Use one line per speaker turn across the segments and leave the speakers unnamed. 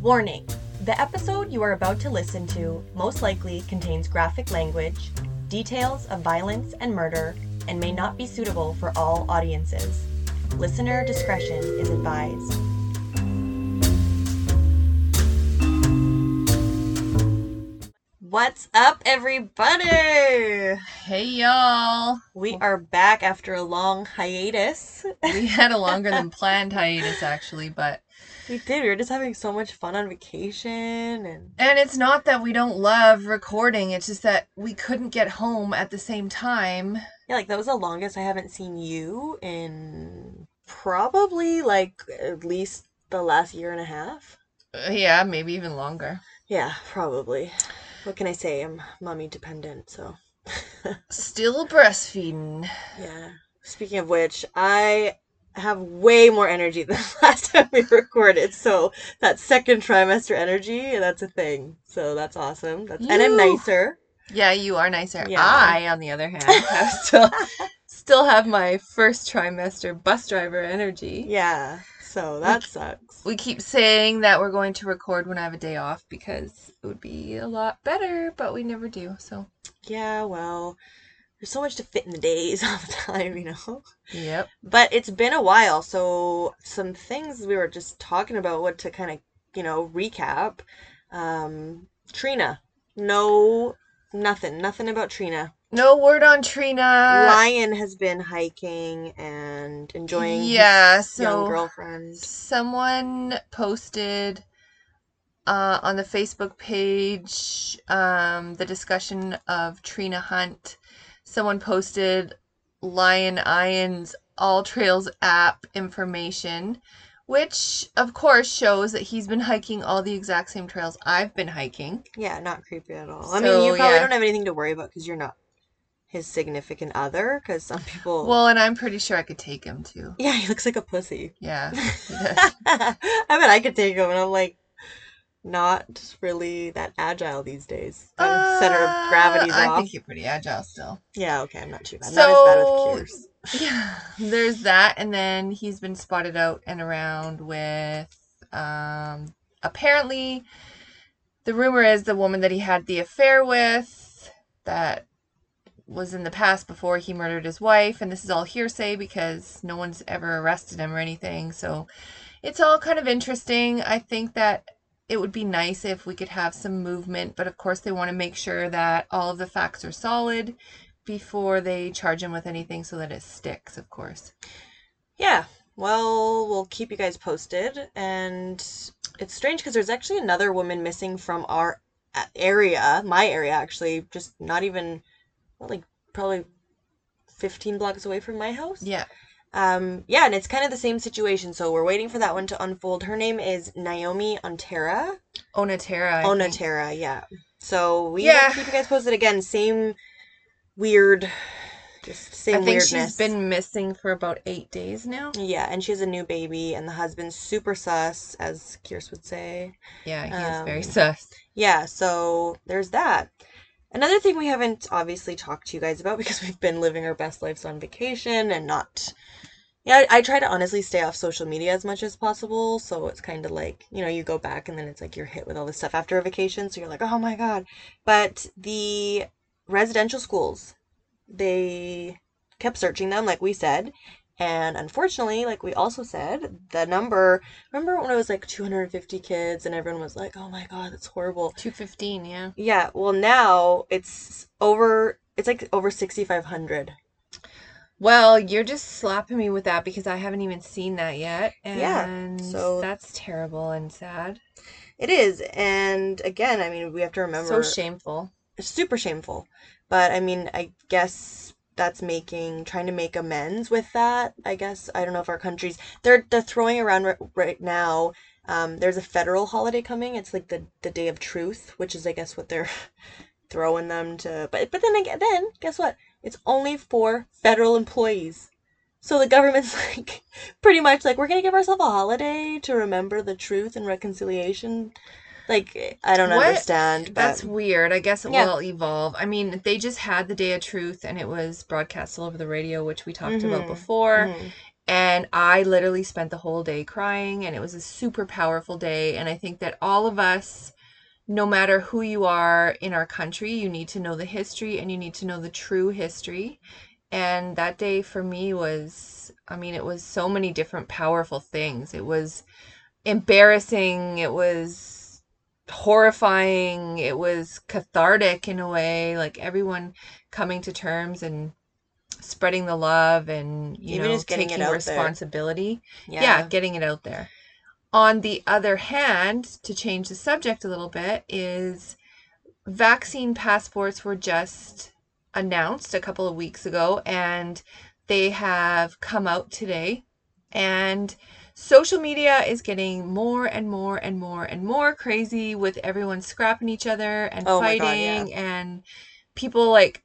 Warning The episode you are about to listen to most likely contains graphic language, details of violence and murder, and may not be suitable for all audiences. Listener discretion is advised. What's up, everybody?
Hey y'all!
We are back after a long hiatus.
We had a longer than planned hiatus actually, but
We did. We were just having so much fun on vacation and
and it's not that we don't love recording, it's just that we couldn't get home at the same time.
yeah, like that was the longest I haven't seen you in probably like at least the last year and a half.
Uh, yeah, maybe even longer.
Yeah, probably. What can I say? I'm mommy dependent, so
Still breastfeeding.
yeah. Speaking of which, I have way more energy than last time we recorded. So that second trimester energy, that's a thing. So that's awesome. That's and I'm nicer.
Yeah, you are nicer.
Yeah.
I, on the other hand, have still still have my first trimester bus driver energy.
Yeah. So that sucks.
We keep saying that we're going to record when I have a day off because it would be a lot better, but we never do. So,
Yeah, well, there's so much to fit in the days all the time, you know?
yep.
But it's been a while, so some things we were just talking about what to kind of, you know, recap. Um, Trina. No, nothing. Nothing about Trina.
No word on Trina.
Lion has been hiking and enjoying
yeah, so
young girlfriend.
someone posted uh, on the Facebook page um, the discussion of Trina Hunt. Someone posted Lion Iron's All Trails app information, which of course shows that he's been hiking all the exact same trails I've been hiking.
Yeah, not creepy at all. I
So,
mean, you probably
yeah.
don't have anything to worry about because you're not his significant other, because some people.
Well, and I'm pretty sure I could take him too.
yeah, he looks like a pussy.
Yeah. he does.
I bet I could take him, and I'm like, not really that agile these days. My center of gravity's
Uh, I
off.
think you're pretty agile still.
Yeah, okay, I'm not too bad. not as bad
So-. Yeah, there's that, and then he's been spotted out and around with, um, apparently, the rumor is the woman that he had the affair with, that was in the past before he murdered his wife, and this is all hearsay because no one's ever arrested him or anything. So it's all kind of interesting. I think that it would be nice if we could have some movement, but of course they want to make sure that all of the facts are solid before they charge him with anything so that it sticks, of course.
Yeah, well, we'll keep you guys posted. And it's strange because there's actually another woman missing from our uh, area, my area actually, just not even, what, like, probably 15 blocks away from my house.
Yeah.
Um, yeah, and it's kind of the same situation. So we're waiting for that one to unfold. Her name is Naomi Ontera.
Onotera. I.
Onotera, yeah. So we
Yeah.
will keep you guys posted again. Same weird, just same
I think
weirdness.
she's been missing for about eight days now.
Yeah, and she has a new baby, and the husband's super sus, as Kierce would say.
Yeah, he is very
Um,
sus.
Yeah, so there's that. Another thing we haven't obviously talked to you guys about because we've been living our best lives on vacation and not. Yeah, I, I try to honestly stay off social media as much as possible. So it's kind of like, you know, you go back and then it's like you're hit with all this stuff after a vacation. So you're like, oh my God. But the residential schools, they kept searching them, like we said. And unfortunately, like we also said, the number, remember when it was like 250 kids and everyone was like, oh my God, that's horrible.
215, yeah.
Yeah, well now it's over it's like over 6500.
Well, you're just slapping me with that because I haven't even seen that yet.
Yeah,
And
so-
that's terrible and sad.
It is. And again, I mean, we have to remember
So shameful.
super shameful. But I mean, I guess that's making trying to make amends with that. I guess I don't know if our countries they're they're throwing around right, right now um there's a federal holiday coming. It's like the the Day of Truth, which is I guess what they're throwing them to but but then again then guess what? It's only for federal employees. So the government's like pretty much like we're going to give ourselves a holiday to remember the truth and reconciliation. Like I don't
What?
understand, but
That's weird. I guess it
Yeah.
will evolve. I mean, they just had the Day of Truth and it was broadcast all over the radio, which we talked about
Mhm.
before.
Mhm.
And I literally spent the whole day crying, and it was a super powerful day. And I think that all of us, no matter who you are in our country, you need to know the history and you need to know the true history. And that day for me was, I mean, it was so many different powerful things. It was embarrassing, it was horrifying, it was cathartic in a way, like everyone coming to terms and spreading the love and you
Even
know
just getting it
taking responsibility
Yeah.
yeah, getting it out there. On the other hand, to change the subject a little bit, is vaccine passports were just announced a couple of weeks ago and they have come out today. And social media is getting more and more and more and more crazy with everyone scrapping each other and
Oh my God,
fighting and people like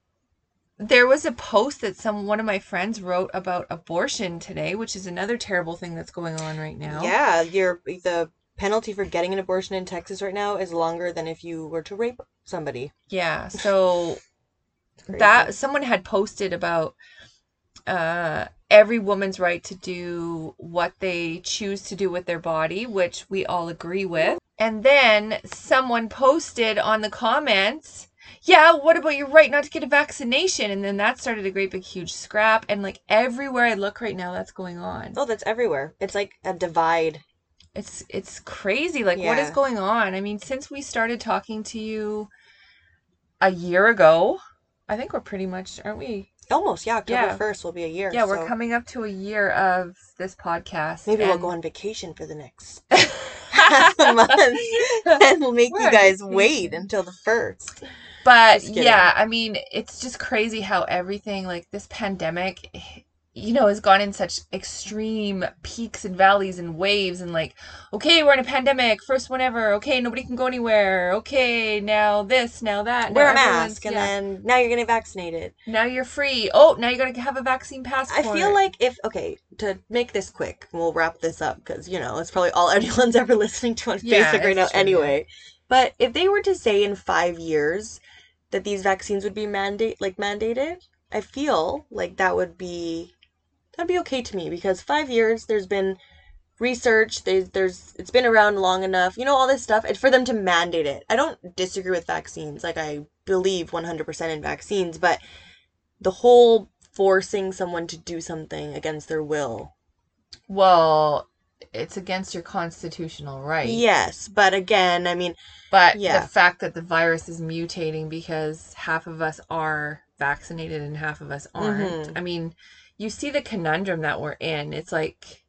there was a post that some one of my friends wrote about abortion today, which is another terrible thing that's going on right now.
Yeah, you're the penalty for getting an abortion in Texas right now is longer than if you were to rape somebody.
Yeah. So that someone had posted about uh every woman's right to do what they choose to do with their body, which we all agree with. And then someone posted on the comments, yeah, what about your right not to get a vaccination? And then that started a great big huge scrap. And like everywhere I look right now, that's going on.
Oh, that's everywhere. It's like a divide.
It's it's crazy. Like what is going on? I mean, since we started talking to you a year ago, I think we're pretty much, aren't we?
Almost, yeah. October
Yeah.
1st will be a year.
Yeah, we're coming up to a year of this podcast.
Maybe we'll go on vacation for the next half a month and we'll make
We're
you guys wait until the first.
But yeah, I mean, it's just crazy how everything like this pandemic, you know, has gone in such extreme peaks and valleys and waves and like, okay, we're in a pandemic, first one ever. Okay, nobody can go anywhere. Okay, now this, now that. now
Wear a
everyone's-
mask and
yeah.
then now you're getting vaccinated.
now you're free. Oh, now you gotta have a vaccine passport.
I feel like if okay, to make this quick, we'll wrap this up because you know it's probably all anyone's ever listening to on
Yeah,
Facebook right now
true,
anyway. But if they were to say in five years that these vaccines would be mandate like mandated, I feel like that would be that'd be okay to me because five years there's been research there's there's it's been around long enough you know all this stuff and for them to mandate it. I don't disagree with vaccines like i believe 100% in vaccines but the whole forcing someone to do something against their will.
Well, it's against your constitutional right.
yes but again i mean
But
Yeah.
the fact that the virus is mutating because half of us are vaccinated and half of us aren't.
Mhm.
I mean, you see the conundrum that we're in. It's like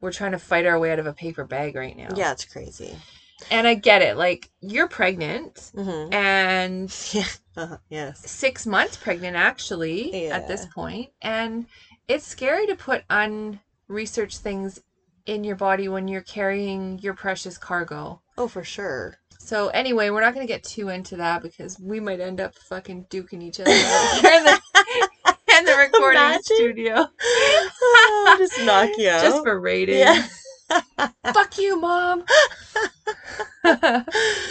we're trying to fight our way out of a paper bag right now.
yeah it's crazy
And I get it. Like, you're pregnant
hmm
and
yeah uh, yes
six months pregnant, actually, at this And it's scary to put unresearched things in your body when you're carrying your precious cargo.
oh for sure
So anyway, we're not gonna get too into that because we might end up fucking duking each other in the, in the recording
Imagine.
studio
oh, just knock you out
just for ratings.
yeah
Fuck you, mom.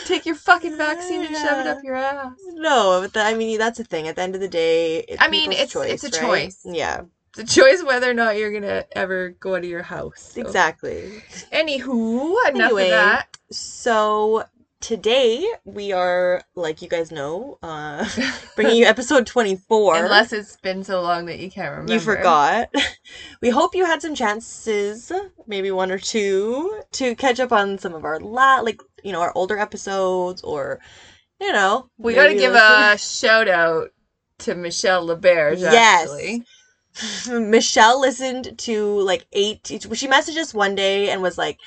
Take your fucking vaccine and shove it up your ass.
no but the, i mean that's the thing at the end of the day it's
I mean, it's- it's a
right?
choice.
yeah
A choice whether or not you're gonna ever go out of your house. So.
exactly
Anywho, enough
Anyway,
of that.
So today we are, like you guys know, uh, bringing you episode 24.
Unless it's been so long that you can't remember.
you forgot. We hope you had some chances, maybe one or two, to catch up on some of our la like you know our older episodes, or you know
We gotta give
listen-
a shout out to Michelle LeBerge,
Yes.
actually.
Michelle listened to like eight. She messaged us one day and was like,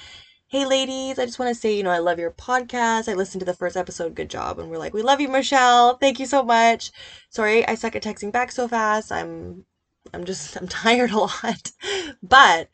"Hey, ladies, I just want to say, you know, I love your podcast. I listened to the first episode. Good job." And we're like, "We love you, Michelle. Thank you so much. Sorry, I suck at texting back so fast. I'm, I'm just, I'm tired a lot." But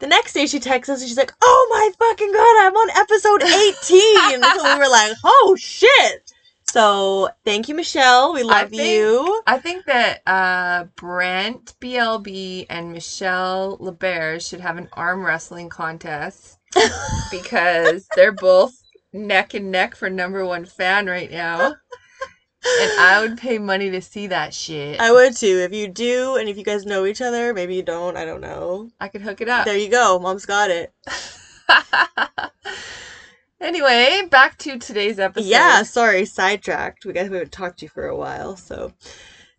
the next day she texts us and she's like, "Oh my fucking god, I'm on episode 18." so we were like, "Oh shit." So thank you, Michelle. We love
think-
you.
I think that uh, Brent BLB and Michelle LeBerge should have an arm wrestling contest because they're both neck and neck for number one fan right now. and I would pay money to see that shit.
I would too. If you do, and if you guys know each other, maybe you don't. I don't know.
I could hook it up.
There you go. Mom's got it.
anyway, back to today's episode.
Yeah, sorry, sidetracked. We guys we haven't talked to you for a while, so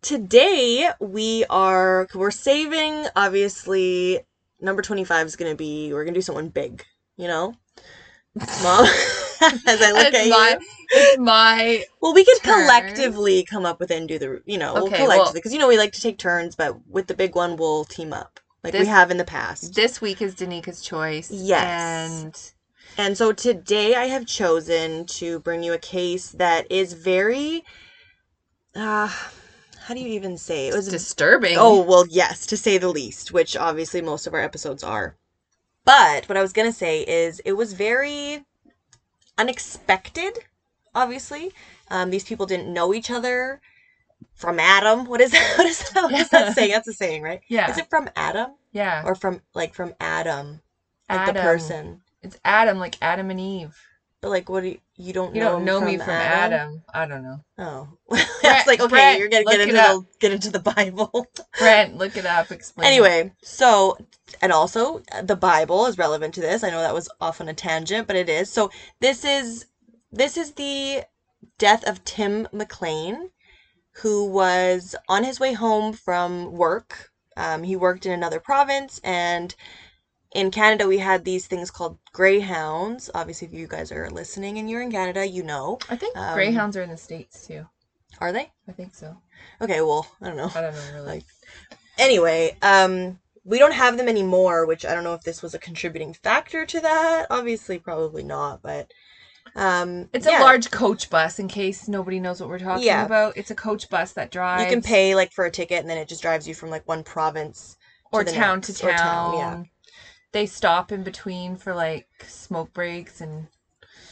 today we are we're saving. Obviously, number twenty five is gonna be we're gonna do someone big. You know, mom. As I look
It's
at
my,
you,
it's my
well, we could
turn.
collectively come up with and do the you know we'll
Okay,
collectively
well-
because you know we like to take turns, but with the big one we'll team up like we have in the past.
this week is Danika's choice.
Yes.
And
And so today I have chosen to bring you a case that is very uh how do you even say it was
disturbing.
Oh, well, yes, to say the least, which obviously most of our episodes are. But what I was going to say is it was very unexpected, obviously. Um, these people didn't know each other from Adam. What is that? What is that? What is that saying? That's a saying, right?
yeah.
Is it from Adam
yeah.
or from like from Adam, like the person?
It's Adam, like Adam and Eve.
But like, what do you, you don't
You
know?
don't know me from Adam. I don't know.
Oh, it's like okay,
Brett,
you're gonna get into the get into the Bible.
Brent, look it up. Explain. it.
anyway, so and also the Bible is relevant to this. I know that was off on a tangent, but it is. So this is this is the death of Tim McLean, who was on his way home from work. Um, he worked in another province, and in Canada we had these things called greyhounds. Obviously, if you guys are listening and you're in Canada, you know.
I think
um,
greyhounds are in the states too.
Are they?
I think so.
Okay, well, I don't know.
I don't know really.
Like, anyway, um, we don't have them anymore, which I don't know if this was a contributing factor to that. Obviously, probably not, but um,
it's
yeah,
a large coach bus. In case nobody knows what we're talking
Yeah.
about, it's a coach bus that drives.
You can pay like for a ticket, and then it just drives you from like one province
or
the
town
next,
to
or
town.
yeah,
They stop in between for like smoke breaks and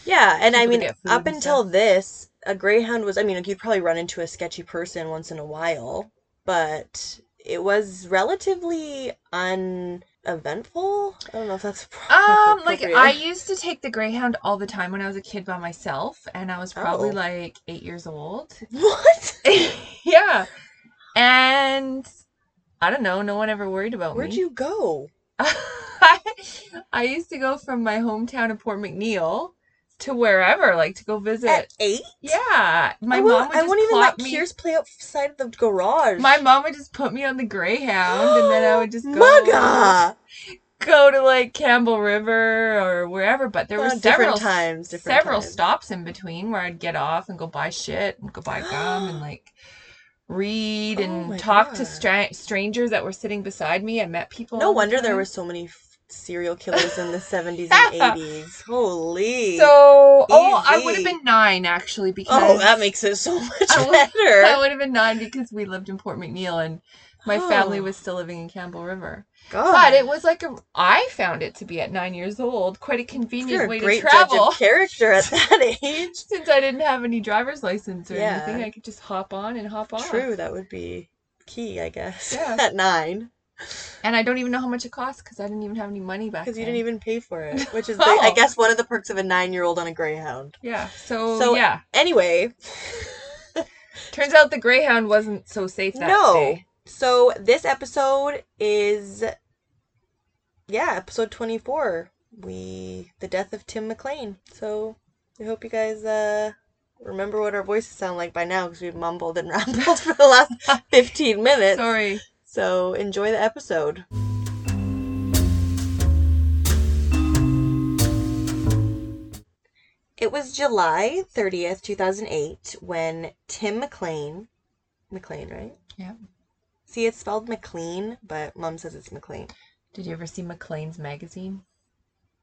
yeah. And I mean, up
and
until this, a greyhound was. I mean, like, you'd probably run into a sketchy person once in a while, but it was relatively uneventful. I don't know if that's
um like. I used to take the Greyhound all the time when I was a kid by myself and I was probably
Oh.
like 8 years old.
what?
yeah. And I don't know, no one ever worried about me.
Where'd you go?
I used to go from my hometown of Port McNeill to wherever, like to go visit.
At eight?
yeah, my
I
mom would
I won't even let
me.
Pierce play outside of the garage.
My mom would just put me on the Greyhound, and then I would just go
Mugga!
go to like Campbell River or wherever. But there were several
different times. Different
several
times.
stops in between where I'd get off and go buy shit and go buy gum and like read
Oh
and
my
talk to stra- strangers that were sitting beside me. I met people.
No
all the
wonder there were so many serial killers in the 70s and 80s. Holy.
So, oh, I would have been nine actually because
oh, that makes it so much
I would-
better.
I would have been nine because we lived in Port McNeill and my family
Oh.
was still living in Campbell River.
God.
But it was like a, I found it to be at nine years old quite a convenient
You're a
way
great
to travel.
judge of character at that age.
Since I didn't have any driver's license or
Yeah.
anything, I could just hop on and hop off.
True, that would be key, I guess.
Yeah.
at nine.
And I don't even know how much it cost because I didn't even have any money back
Because you didn't even pay for it. Which is, the, I guess, one of the perks of a nine year old on a Greyhound.
Yeah. So,
So-
yeah.
Anyway,
Turns out the Greyhound wasn't so safe that
no.
day.
So this episode is yeah, episode 24. We the death of Tim McLean. So I hope you guys uh remember what our voices sound like by now because we've mumbled and rambled for the last 15 minutes.
Sorry.
So enjoy the episode. It was July 30th, 2008, when Tim McLean, McLean, right?
Yeah.
See, it's spelled McLean, but mom says it's McLean.
Did you ever see Maclean's magazine?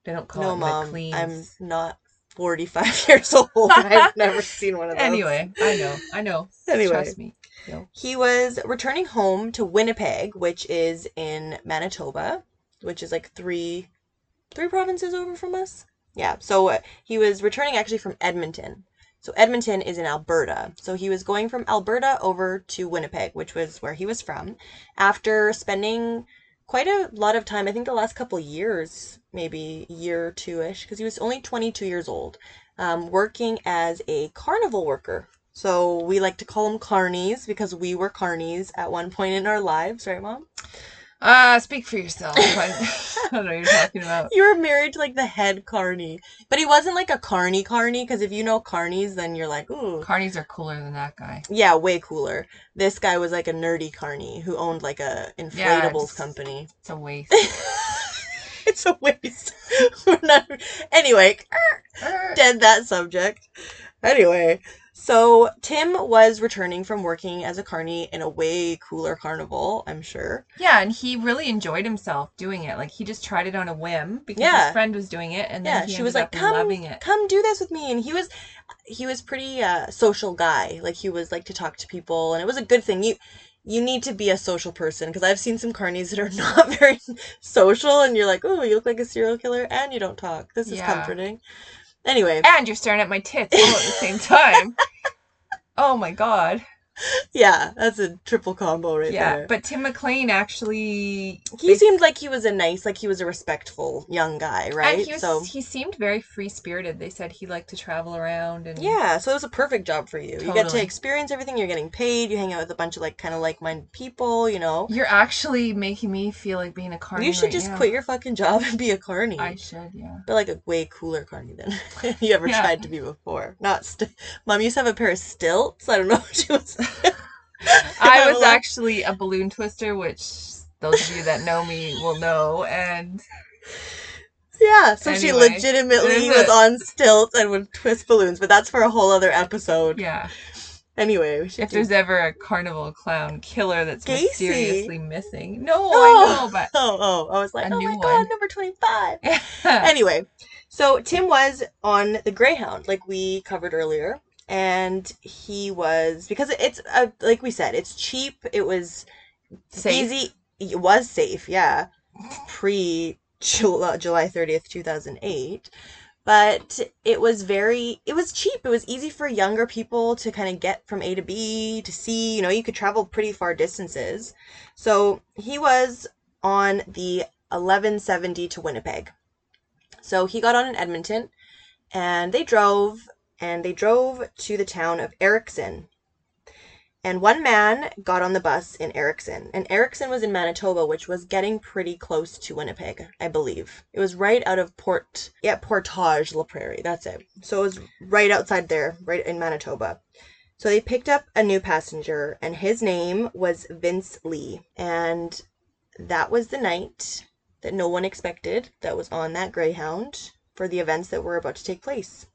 They don't call
no,
it
mom,
Maclean's.
I'm not 45 years old. I've never seen one of those.
Anyway, I know. I know.
Anyway.
Trust me.
He was returning home to Winnipeg, which is in Manitoba, which is like three three provinces over from us. Yeah, so uh, he was returning actually from Edmonton. So Edmonton is in Alberta. So he was going from Alberta over to Winnipeg, which was where he was from, after spending quite a lot of time, I think the last couple years, maybe year two ish, because he was only 22 years old, um, working as a carnival worker. So we like to call them carnies because we were carnies at one point in our lives, right, Mom?
Uh, speak for yourself. I, don't know what you're talking about.
You were married to like the head carny, but he wasn't like a carny carny because if you know carnies, then you're like, ooh,
Carnies are cooler than that guy.
yeah, way cooler. This guy was like a nerdy carny who owned like a
Yeah,
inflatables company.
It's a waste.
it's a waste. We're not anyway. dead that subject. Anyway, so Tim was returning from working as a carny in a way cooler carnival, I'm sure.
yeah, and he really enjoyed himself doing it. Like he just tried it on a whim because
Yeah.
his friend was doing it, and then
Yeah,
he
she was like, "Come,
loving it.
come do this with me," and he was, he was pretty uh, social guy. Like he was like to talk to people, and it was a good thing. You, you need to be a social person because I've seen some carnies that are not very social, and you're like, "Oh, you look like a serial killer, and you don't talk." This is
Yeah.
comforting. Anyway,
And you're staring at my tits all at the same time. oh my god.
yeah, that's a triple combo right
Yeah,
there.
Yeah, but Tim McLean actually
he seemed like he was a nice, like he was a respectful young guy, right?
He was,
so
he seemed very free spirited. They said he liked to travel around and
yeah, so it was a perfect job for you. You get to experience everything. You're getting paid. You hang out with a bunch of like kind of like-minded people. You know.
You're actually making me feel like being a carny.
you should
right
just
now.
quit your fucking job and be a carny.
I should, yeah.
But like a way cooler carny than you ever
Yeah.
tried to be before. Not st- mom used to have a pair of stilts. I don't know what she was.
I was actually a balloon twister, which those of you that know me will know. And
Yeah, so she legitimately was on stilts and would twist balloons, but that's for a whole other episode.
yeah,
Anyway,
if
do-
there's ever a carnival clown killer that's
Gacy.
mysteriously missing, no,
Oh.
I know, but
Oh, oh, I was like, oh my
one.
god, number 25. anyway, so Tim was on the Greyhound, like we covered earlier, and he was because it's uh, like we said, it's cheap. It was
Safe.
easy. It was safe, yeah, pre July July thirtieth, two thousand eight. But it was very, it was cheap. It was easy for younger people to kind of get from A to B to C. You know, you could travel pretty far distances. So he was on the 1170 to Winnipeg. So he got on in Edmonton and they drove and they drove to the town of Erickson. And one man got on the bus in Erickson. And Erickson was in Manitoba, which was getting pretty close to Winnipeg, I believe. It was right out of Port, yeah, Portage La Prairie. That's it. So it was right outside there, right in Manitoba. So they picked up a new passenger, and his name was Vince Li. And that was the night that no one expected that was on that Greyhound for the events that were about to take place.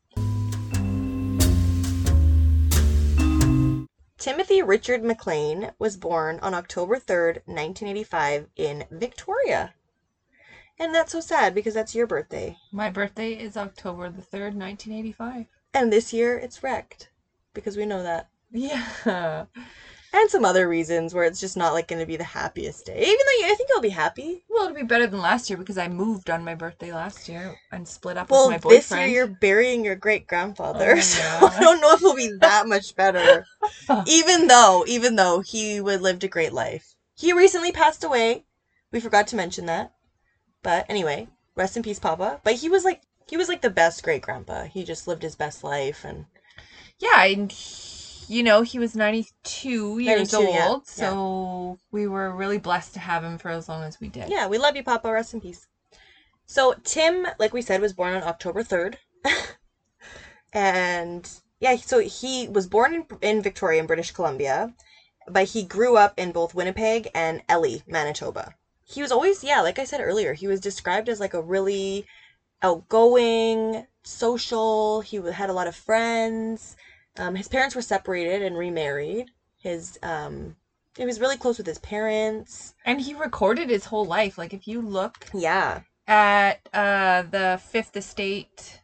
Timothy Richard McLean was born on October 3rd, 1985, in Victoria. And that's so sad because that's your birthday.
My birthday is October the 3rd, 1985.
And this year it's wrecked because we know that.
Yeah.
And some other reasons where it's just not like going to be the happiest day. Even though you, I think you'll be happy.
Well, it'll be better than last year because I moved on my birthday last year and split up
Well,
with my boyfriend.
this year you're burying your great grandfather,
Oh,
so. I don't know if it'll be that much better. even though, even though he would lived a great life, he recently passed away. We forgot to mention that, but anyway, rest in peace, Papa. But he was like, he was like the best great grandpa. He just lived his best life, and
Yeah, and he- you know, he was 92 years
92,
old,
yeah,
so we were really blessed to have him for as long as we did.
yeah, we love you, Papa. Rest in peace. So Tim, like we said, was born on October third, and yeah, so he was born in, in Victoria, in British Columbia, but he grew up in both Winnipeg and Elie, Manitoba. He was always, yeah, like I said earlier, he was described as like a really outgoing, social. He had a lot of friends. Um, his parents were separated and remarried. His um, he was really close with his parents.
And he recorded his whole life. Like, if you look
Yeah,
at uh, the Fifth Estate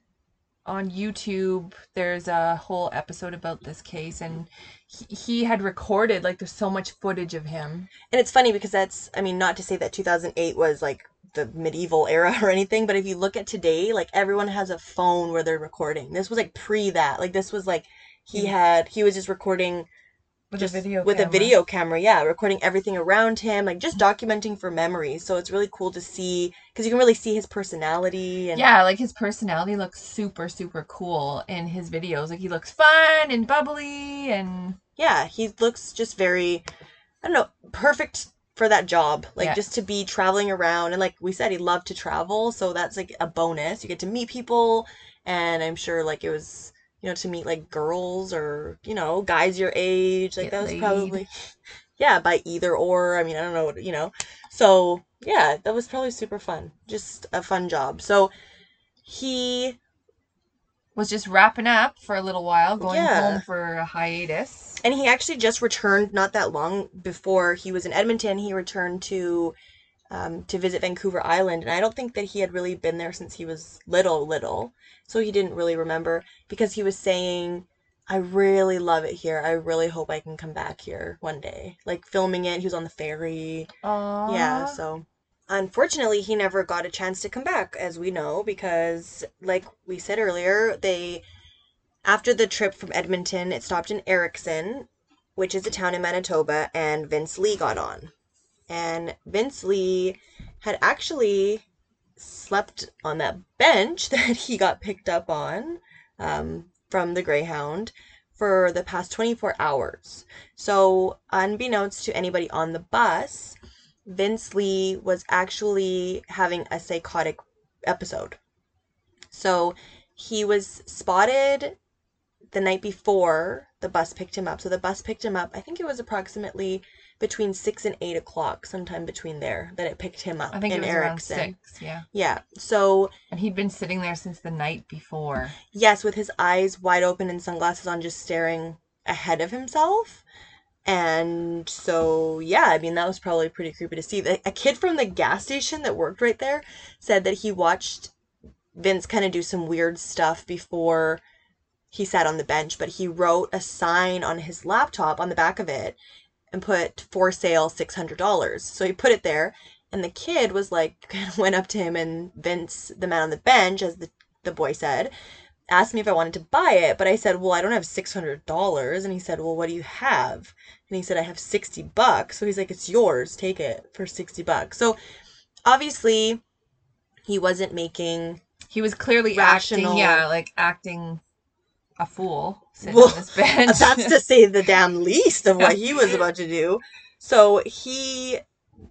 on YouTube, there's a whole episode about this case, and he, he had recorded, like, there's so much footage of him.
And it's funny because that's, I mean, not to say that 2008 was like the medieval era or anything, but if you look at today, like everyone has a phone where they're recording. This was like pre that. Like this was like he had, he was just recording
With
just
a video
with a
camera.
video camera, yeah, recording everything around him, like just documenting for memories. So it's really cool to see because you can really see his personality and
Yeah, like his personality looks super, super cool in his videos. Like he looks fun and bubbly and
yeah, he looks just very, I don't know, perfect for that job. Like
Yeah.
just to be traveling around and like we said, he loved to travel, so that's like a bonus. You get to meet people, and I'm sure like it was you know to meet like girls or you know guys your age. Like
Get
that was
laid.
probably yeah by either or. I mean I don't know what you know. So yeah, that was probably super fun. Just a fun job. So he
was just wrapping up for a little while, going
Yeah.
home for a hiatus.
And he actually just returned not that long before he was in Edmonton. He returned to um, to visit Vancouver Island, and I don't think that he had really been there since he was little, little. So he didn't really remember because he was saying, "I really love it here. I really hope I can come back here one day." Like filming it, he was on the ferry.
Aww.
Yeah, so unfortunately, he never got a chance to come back, as we know, because, like we said earlier, they, after the trip from Edmonton, it stopped in Erickson, which is a town in Manitoba, and Vince Li got on. And Vince Li had actually slept on that bench that he got picked up on um, from the Greyhound for the past 24 hours. So, unbeknownst to anybody on the bus, Vince Li was actually having a psychotic episode. So he was spotted the night before the bus picked him up. So the bus picked him up, I think it was approximately between six and eight o'clock, sometime between there, that it picked him up
I think
in
it was around six, yeah.
Yeah. So
And he'd been sitting there since the night before.
yes, with his eyes wide open and sunglasses on, just staring ahead of himself. And so, yeah, I mean, that was probably pretty creepy to see. A kid from the gas station that worked right there said that he watched Vince kind of do some weird stuff before he sat on the bench, but he wrote a sign on his laptop on the back of it and put for sale $600. So he put it there, and the kid was like, kind of went up to him, and Vince, the man on the bench, as the, the boy said, asked me if I wanted to buy it, but I said, "Well, I don't have six hundred dollars." And he said, "Well, what do you have?" And he said, "I have sixty bucks." So he's like, "It's yours. Take it for sixty bucks." So obviously, he wasn't making.
He was clearly
Rational.
acting, yeah, like acting a fool sitting
Well,
on this bench.
That's to say the damn least of what he was about to do. So he,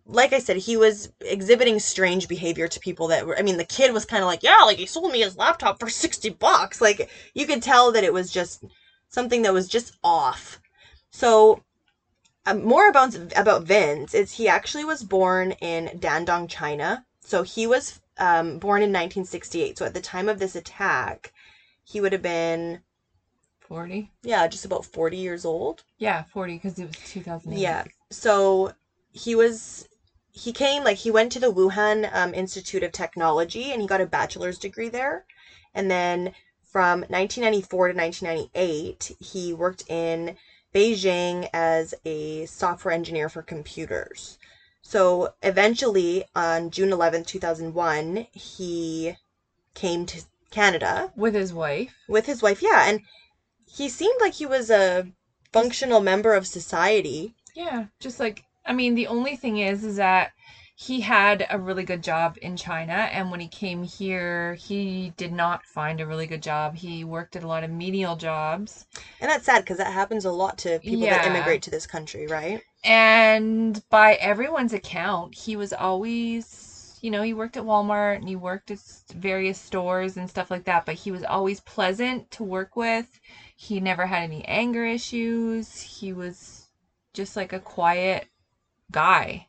like I said, he was exhibiting strange behavior to people that were. I mean, the kid was kind of like, "Yeah, like he sold me his laptop for sixty bucks." Like you could tell that it was just something that was just off. So um, more about about Vince is he actually was born in Dandong, China. So he was um, born in 1968. So at the time of this attack, he would have been
40?
yeah, just about 40 years old.
Yeah, 40 because it was 2008.
Yeah. So he was he came like he went to the Wuhan um, Institute of Technology and he got a bachelor's degree there. And then from 1994 to 1998, he worked in Beijing as a software engineer for computers. So eventually, on June 11th, 2001, he came to Canada
With his wife.
with his wife. Yeah, and he seemed like he was a functional member of society.
Yeah, just like I mean, the only thing is, is that he had a really good job in China, and when he came here, he did not find a really good job. He worked at a lot of menial jobs,
And that's sad because that happens a lot to people that immigrate to this country, right?
and by everyone's account, he was always, you know, he worked at Walmart and he worked at various stores and stuff like that, but he was always pleasant to work with. He never had any anger issues. He was just like a quiet guy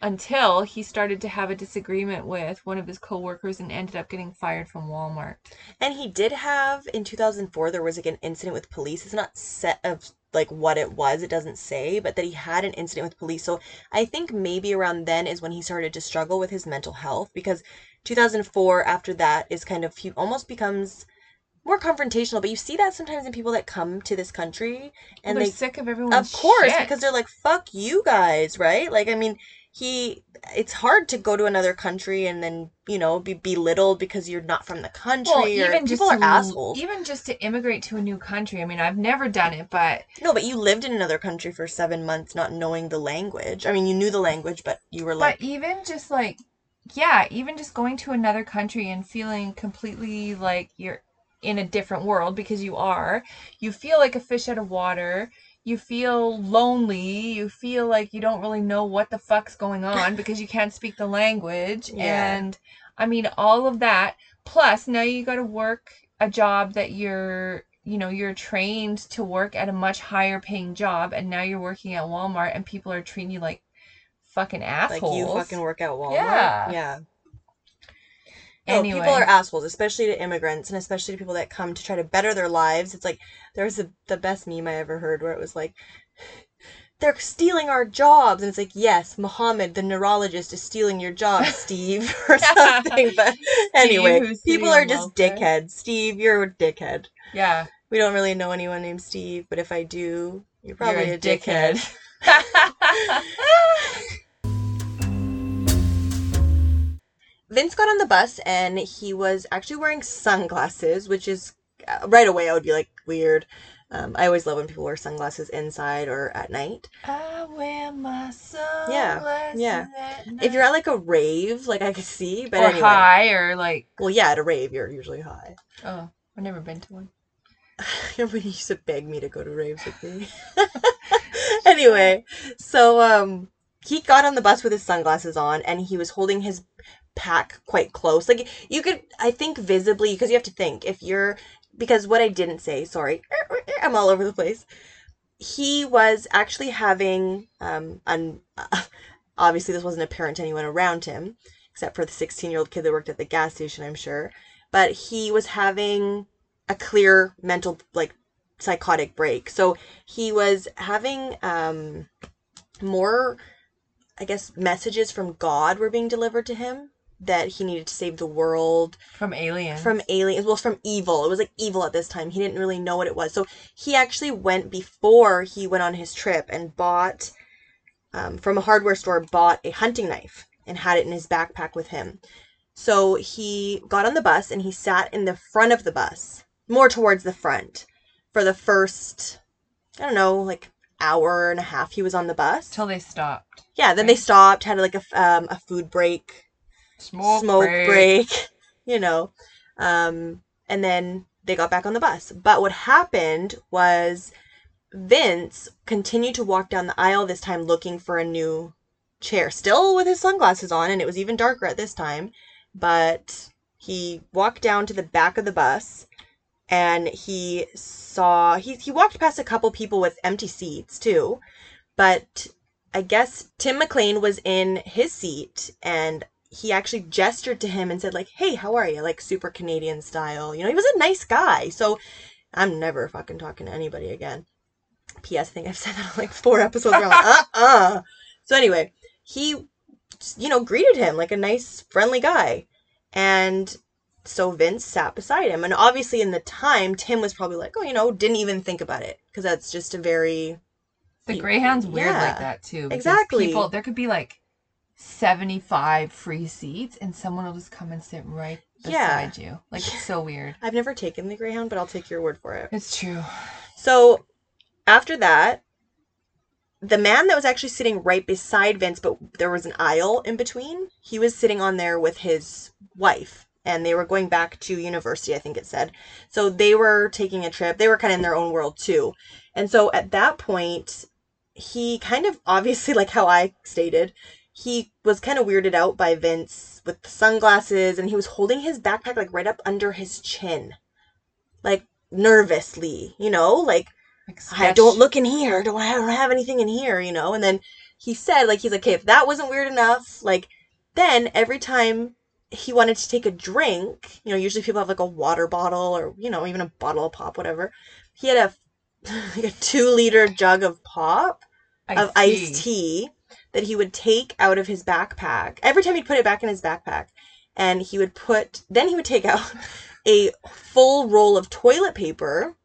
until he started to have a disagreement with one of his coworkers and ended up getting fired from Walmart.
And he did have in 2004 there was like an incident with police. It's not set of like what it was, it doesn't say, but that he had an incident with police. So I think maybe around then is when he started to struggle with his mental health because 2004 after that is kind of he almost becomes more confrontational, but you see that sometimes in people that come to this country
And they're
they
sick of everyone.
Of course,
shit.
because they're like, fuck you guys, right? Like, I mean, he it's hard to go to another country and then you know be belittled because you're not from the country
Well,
or
even just
people are
to,
assholes
even just to immigrate to a new country. I mean, I've never done it, but
no but you lived in another country for seven months not knowing the language i mean you knew the language but you were like
but even just like yeah, even just going to another country and feeling completely like you're in a different world because you are. You feel like a fish out of water. You feel lonely. You feel like you don't really know what the fuck's going on because you can't speak the language.
Yeah.
And I mean, all of that. Plus, now you got to work a job that you're, you know, you're trained to work at a much higher paying job. And now you're working at Walmart and people are treating you like fucking assholes.
like you fucking work at walmart
Yeah.
yeah No, people are assholes, especially to immigrants and especially to people that come to try to better their lives. It's like there's the the best meme I ever heard where it was like they're stealing our jobs and it's like yes Muhammad the neurologist is stealing your job Steve or something but anyway people are just
welfare.
dickheads Steve you're a dickhead
Yeah.
we don't really know anyone named Steve but if I do you're probably
You're
a, dickhead. Vince got on the bus and he was actually wearing sunglasses, which is uh, right away I would be like weird. Um, I always love when people wear sunglasses inside or at night.
I wear my sunglasses
yeah.
at
If you're at like a rave, like I could see, but
or
anyway.
high or like
Well, yeah, at a rave you're usually high.
oh, I've never been to one.
Everybody used to beg me to go to raves with me. anyway, so um, he got on the bus with his sunglasses on, and he was holding his pack quite close. Like you could, I think, visibly, because you have to think if you're, because what I didn't say, sorry, I'm all over the place. He was actually having, um, un- obviously this wasn't apparent to anyone around him, except for the 16 year old kid that worked at the gas station, I'm sure. But he was having a clear mental like psychotic break. So he was having um more I guess messages from God were being delivered to him that he needed to save the world
From aliens.
from aliens. Well from evil. It was like evil at this time. He didn't really know what it was. So he actually went before he went on his trip and bought um, from a hardware store bought a hunting knife and had it in his backpack with him. So he got on the bus and he sat in the front of the bus more towards the front for the first i don't know like hour and a half he was on the bus.
Till they stopped.
yeah then they stopped had like a, um, a food break
Smoke,
smoke,
break.
break. you know. Um, and then they got back on the bus. But what happened was Vince continued to walk down the aisle this time looking for a new chair, still with his sunglasses on, and it was even darker at this time. But he walked down to the back of the bus and he saw he, he walked past a couple people with empty seats too but i guess tim mclean was in his seat and he actually gestured to him and said like hey how are you? Like super canadian style. You know he was a nice guy. So i'm never fucking talking to anybody again. Ps i think i've said that on like four episodes. Where I'm like, uh-uh. So anyway he you know greeted him like a nice friendly guy. And so vince sat beside him. And obviously in the time tim was probably like oh you know didn't even think about it. Because that's just a very
The Greyhound's weird
Yeah,
like that too.
exactly.
People there could be like seventy five free seats and someone will just come and sit right
Yeah.
beside you. Like it's so weird.
i've never taken the greyhound but i'll take your word for it
It's true.
So after that, the man that was actually sitting right beside Vince, but there was an aisle in between, he was sitting on there with his wife. And they were going back to university, I think it said. So they were taking a trip. They were kind of in their own world too. And so at that point, he kind of obviously, like how I stated, he was kind of weirded out by Vince with the sunglasses and he was holding his backpack like right up under his chin. Like nervously, you know, like
Like
I don't look in here. Don't have, don't have anything in here, you know? And then he said, like, he's like, okay, if that wasn't weird enough, like, then every time he wanted to take a drink, you know, usually people have like a water bottle or, you know, even a bottle of pop, whatever. He had a, like a two liter jug of pop, of iced tea that he would take out of his backpack. Every time he'd put it back in his backpack. And he would put, then he would take out a full roll of toilet paper,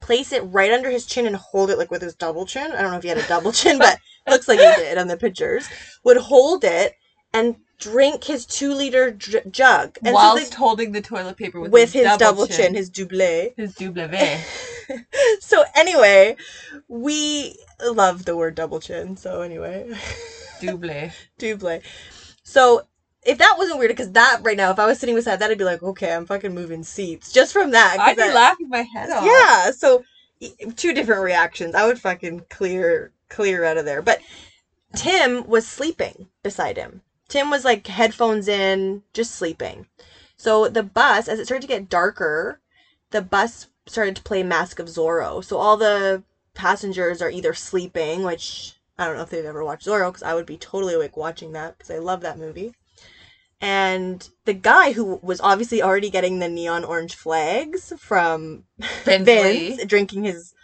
place it right under his chin and hold it like with his double chin. I don't know if he had a double chin, but looks like he did on the pictures. Would hold it and drink his two liter dr- jug. And
Whilst
so
holding the toilet paper with,
with his double chin, his double.
his double. Eh.
so anyway, we love the word double chin. So anyway,
double.
double. So if that wasn't weird, because that right now, if I was sitting beside that, I'd be like, okay, I'm fucking moving seats just from that.
I'd be
that-
laughing my head off.
Yeah. So two different reactions. I would fucking clear clear out of there. But Tim was sleeping beside him. Tim was like headphones in, just sleeping. So the bus, as it started to get darker, the bus started to play Mask of Zorro. So all the passengers are either sleeping, which I don't know if they've ever watched Zorro, because I would be totally awake watching that because I love that movie. And the guy who was obviously already getting the neon orange flags from
Vince
Vince drinking his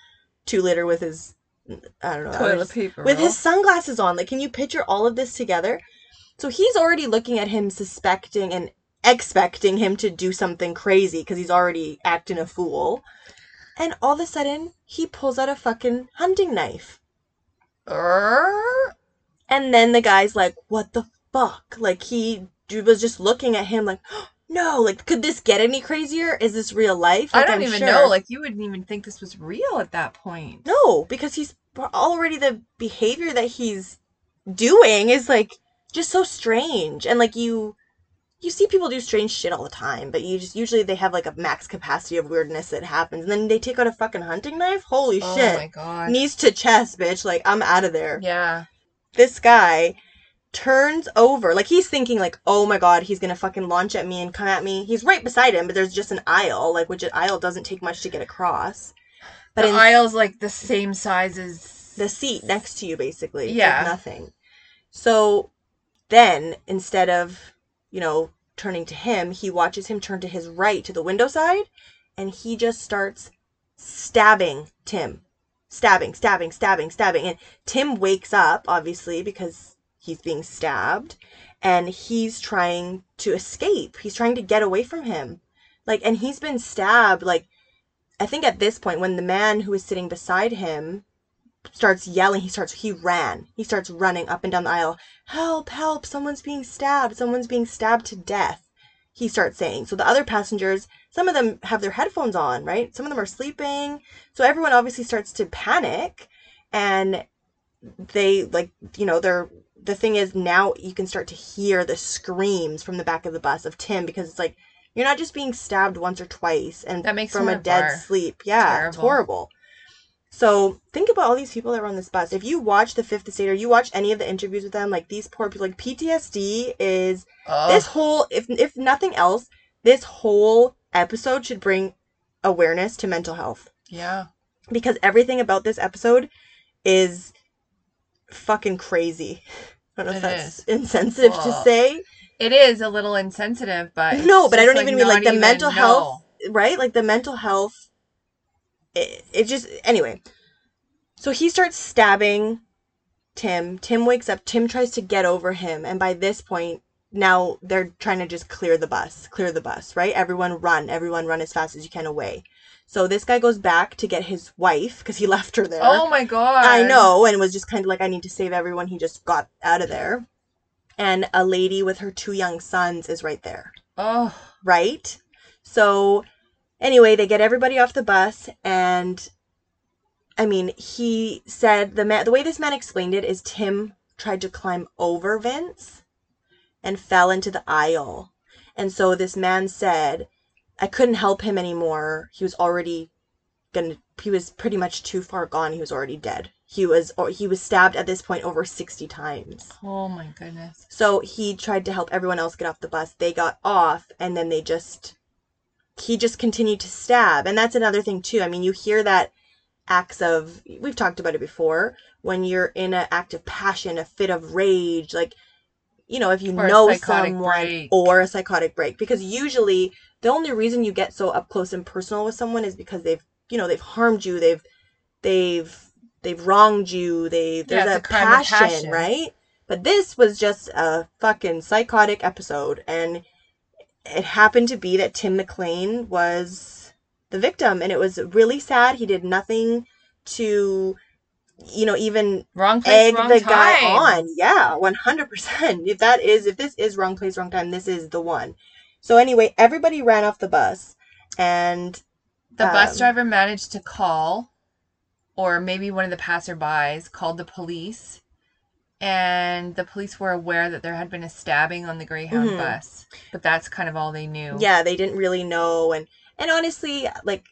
two liter with his I don't know
Toilet paper.
with his sunglasses on. Like, can you picture all of this together? So he's already looking at him, suspecting and expecting him to do something crazy because he's already acting a fool. And all of a sudden, he pulls out a fucking hunting knife. And then the guy's like, what the fuck? Like, he was just looking at him like, no, like, could this get any crazier? Is this real life?
I don't
I'm
even
sure.
know. Like you wouldn't even think this was real at that point.
No, because he's already the behavior that he's doing is like just so strange. And like you you see people do strange shit all the time, but you just usually they have like a max capacity of weirdness that happens. And then they take out a fucking hunting knife? Holy
Oh
shit.
Oh my god.
Knees to chest, bitch. Like I'm out of there.
Yeah.
This guy turns over. Like he's thinking like, "Oh my god, he's going to fucking launch at me and come at me." He's right beside him, but there's just an aisle, like which an aisle doesn't take much to get across. But
the
in
aisle's like the same size as
the seat next to you basically
Yeah.
like nothing so then instead of you know turning to him he watches him turn to his right to the window side and he just starts stabbing tim. Stabbing stabbing stabbing stabbing. And tim wakes up obviously because he's being stabbed and he's trying to escape. He's trying to get away from him. Like and he's been stabbed like i think at this point when the man who is sitting beside him starts yelling. He starts he ran. He starts running up and down the aisle. Help help someone's being stabbed. Someone's being stabbed to death he starts saying. So the other passengers some of them have their headphones on right? Some of them are sleeping. So everyone obviously starts to panic and they like you know they're the thing is now you can start to hear the screams from the back of the bus of tim because it's like you're not just being stabbed once or twice and
That makes
from a dead
bar.
sleep. Yeah it's
Terrible.
horrible so think about all these people that were on this bus. If you watch the Fifth Estate or you watch any of the interviews with them, like these poor people, like PTSD is
oh,
this whole. If if nothing else, this whole episode should bring awareness to mental health
yeah.
because everything about this episode is fucking crazy. I don't know if
It
that's
is.
insensitive to say,
It is a little insensitive, but
No, but I don't even mean, like, the mental health. right? Like the mental health. It, it just anyway. So he starts stabbing Tim. Tim wakes up. Tim tries to get over him, and by this point, now they're trying to just clear the bus, clear the bus, right? Everyone run, everyone run as fast as you can away. So this guy goes back to get his wife because he left her there.
Oh my god.
I know, and was just kind of like, I need to save everyone. He just got out of there. And a lady with her two young sons is right there
Oh,
right? So anyway, they get everybody off the bus and I mean, he said the man the way this man explained it is Tim tried to climb over Vince and fell into the aisle. And so this man said, I couldn't help him anymore. He was already gonna he was pretty much too far gone. He was already dead. He was or he was stabbed at this point over 60 times.
oh my goodness.
So he tried to help everyone else get off the bus. They got off, and then they just he just continued to stab. And that's another thing too. I mean, you hear that acts of we've talked about it before when you're in an act of passion, a fit of rage, like you know, if you
Or
know someone
break.
or a psychotic break, because usually the only reason you get so up close and personal with someone is because they've you know they've harmed you, they've they've they've wronged you, they there's
it's
a,
a
passion,
passion.
right? But this was just a fucking psychotic episode, and it happened to be that Tim McLean was the victim and it was really sad. He did nothing to you know even
Wrong place,
egg
wrong
the
time.
guy on. Yeah, 100%. If that is if this is wrong place wrong time, this is the one. So anyway, everybody ran off the bus and
The bus
Um,
driver managed to call, or maybe one of the passerbys called the police, and the police were aware that there had been a stabbing on the Greyhound
Mhm.
bus. But that's kind of all they knew.
yeah, they didn't really know and and honestly, like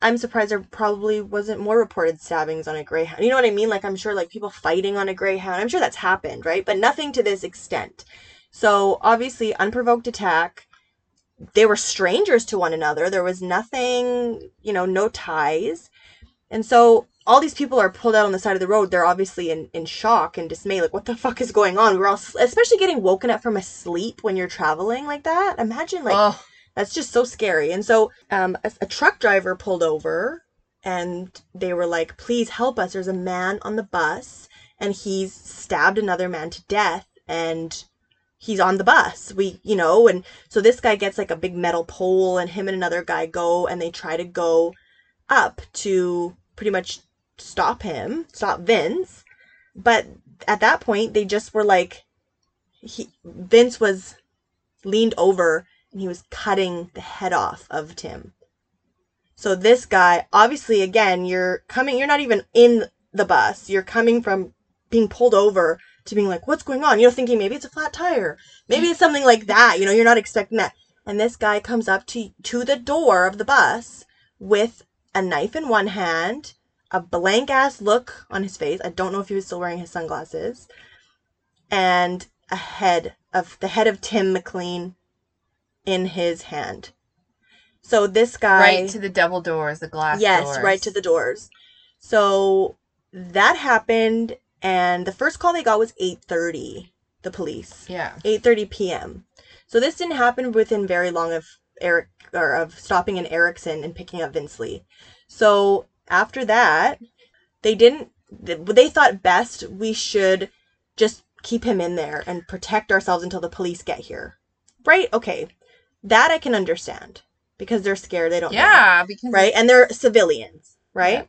I'm surprised there probably wasn't more reported stabbings on a greyhound. You know what I mean? Like I'm sure like people fighting on a greyhound. I'm sure that's happened, right? But nothing to this extent. So obviously unprovoked attack. They were strangers to one another. There was nothing, you know, no ties. And so all these people are pulled out on the side of the road. They're obviously in, in shock and dismay. Like, what the fuck is going on? We're all, especially getting woken up from a sleep when you're traveling like that. Imagine, like,
oh,
that's just so scary. And so um, a, a truck driver pulled over and they were like, please help us. There's a man on the bus and he's stabbed another man to death and he's on the bus. We, you know, and so this guy gets like a big metal pole and him and another guy go and they try to go up to pretty much stop him, stop Vince. But at that point, they just were like, he, Vince was leaned over and he was cutting the head off of Tim. So this guy, obviously, again, you're coming, you're not even in the bus. You're coming from being pulled over to being like, what's going on? You know, thinking maybe it's a flat tire. Maybe it's something like that. You know, you're not expecting that. And this guy comes up to, to the door of the bus with a knife in one hand, a blank ass look on his face. I don't know if he was still wearing his sunglasses. And a head of the head of Tim McLean in his hand. So this guy
right to the double doors, the glass
yes,
doors.
right to the doors. So that happened and the first call they got was 8:30, the police.
Yeah.
8:30 p.m. So this didn't happen within very long of Eric or of stopping in Erickson and picking up Vince Li. So after that, they didn't. They thought best we should just keep him in there and protect ourselves until the police get here. Right? Okay, that I can understand because they're scared. They don't. know
Yeah, because
right? And they're civilians, right?
Yeah.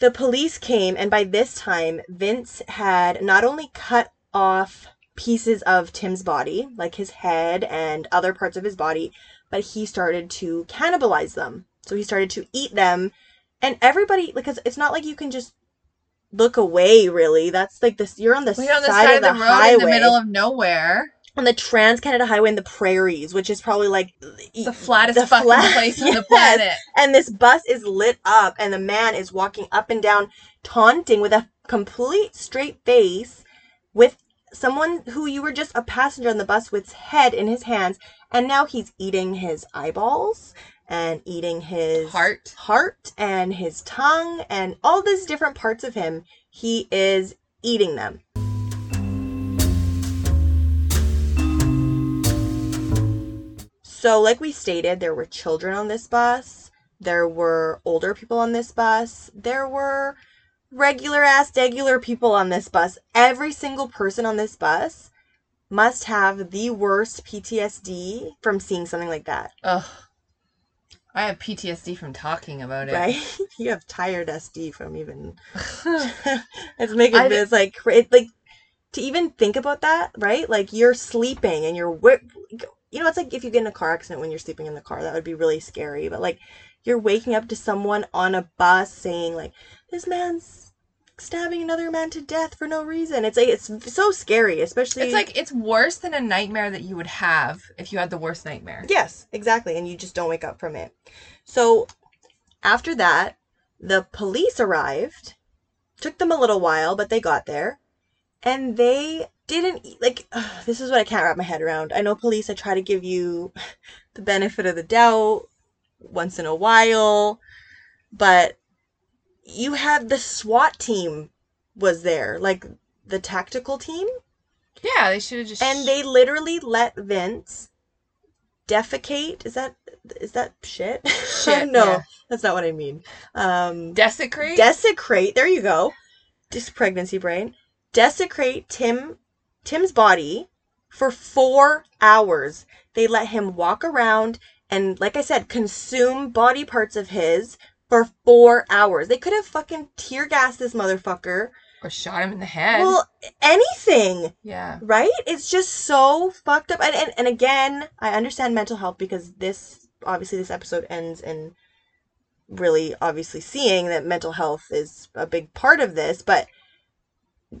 The police came, and by this time, Vince had not only cut off pieces of Tim's body, like his head and other parts of his body, but he started to cannibalize them. So he started to eat them, and everybody, because it's not like you can just look away, really. That's like this. You're on the,
we're on the
side,
side
of the,
road
highway,
in the middle of nowhere.
on the Trans Canada Highway in the prairies, which is probably like
The flattest
the
fucking
flat-
place on the planet.
and this bus is lit up and the man is walking up and down taunting with a complete straight face with someone who you were just a passenger on the bus with head in his hands and now he's eating his eyeballs and eating his
Heart.
heart and his tongue and all these different parts of him he is eating them So, like we stated, there were children on this bus, there were older people on this bus, there were regular ass, regular people on this bus. Every single person on this bus must have the worst PTSD from seeing something like that,
Ugh. I have PTSD from talking about it.
right? you have tired SD from even. it's making
I-
it's like cra- it, like to even think about that, right? Like you're sleeping and you're you know, it's like if you get in a car accident when you're sleeping in the car, that would be really scary. But like you're waking up to someone on a bus saying like this man's stabbing another man to death for no reason. It's like it's so scary, especially
It's like it's worse than a nightmare that you would have if you had the worst nightmare.
Yes, exactly. And you just don't wake up from it. So after that, the police arrived. Took them a little while, but they got there. And they didn't like ugh, this is what I can't wrap my head around. I know police I try to give you the benefit of the doubt once in a while, but you had the SWAT team was there, like the tactical team
Yeah, they should have just
and they literally let Vince defecate. Is that is that shit?
Shit,
no,
yeah.
that's not what I mean. Um,
desecrate.
desecrate. There you go. Just pregnancy brain. Desecrate Tim Tim's body for four hours. They let him walk around and like I said, consume body parts of his for four hours. They could have fucking tear gassed this motherfucker.
Or shot him in the head.
Well, anything,
yeah.
right? It's just so fucked up. And, and and again, I understand mental health because this obviously this episode ends in really obviously seeing that mental health is a big part of this, but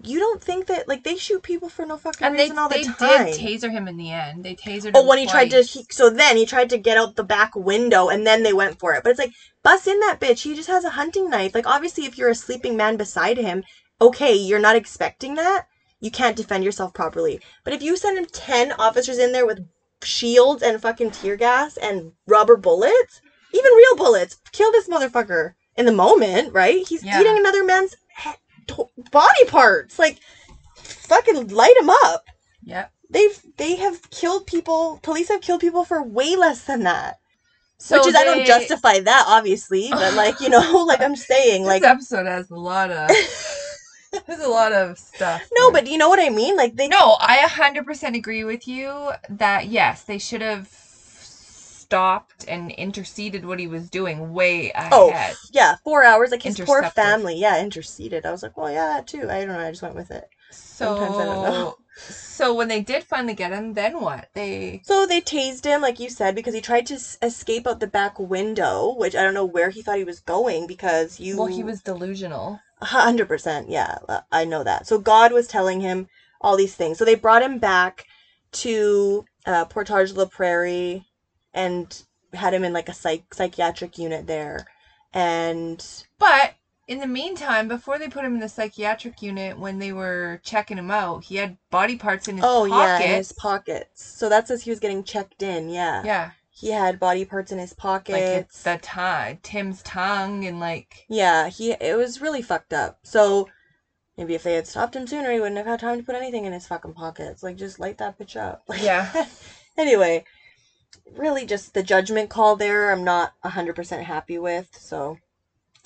you don't think that like they shoot people for no fucking
And they,
reason all the
they
time.
They did taser him in the end. They tasered
Oh,
him
when he tried to, he, so then he tried to get out the back window and then they went for it. But it's like, bust in that bitch. He just has a hunting knife. Like, obviously, if you're a sleeping man beside him, okay, you're not expecting that. You can't defend yourself properly. But if you send him 10 officers in there with shields and fucking tear gas and rubber bullets, even real bullets, kill this motherfucker in the moment, right? He's
Yeah.
eating another man's body parts. Like, fucking light them up
Yep.
they've they have killed people police have killed people for way less than that
So
which is i don't justify that obviously but like you know like i'm saying like
this episode has a lot of there's a lot of stuff.
no but you know what i mean like they
No, I 100% agree with you that yes, they should have stopped and interceded what he was doing way ahead.
oh yeah four hours like his poor family yeah interceded i was like well yeah too i don't know i just went with it Sometimes I don't know.
So so when they did finally get him, then what? They
so they tased him like you said because he tried to s- escape out the back window which i don't know where he thought he was going because you
well, he was delusional.
hundred percent. Yeah, uh, I know that. So God was telling him all these things. So they brought him back to uh, Portage la Prairie and had him in like a psych psychiatric unit there. And
But in the meantime, before they put him in the psychiatric unit, when they were checking him out, he had body parts in his
oh yeah, in his
pockets.
pockets. So that's as he was getting checked in. Yeah,
Yeah,
he had body parts in his
like
pockets.
it's the tongue, Tim's tongue, and like
Yeah, he it was really fucked up. So maybe if they had stopped him sooner, he wouldn't have had time to put anything in his fucking pockets. Like just light that bitch up.
Yeah.
anyway, really just the judgment call there. I'm not hundred percent happy with. So,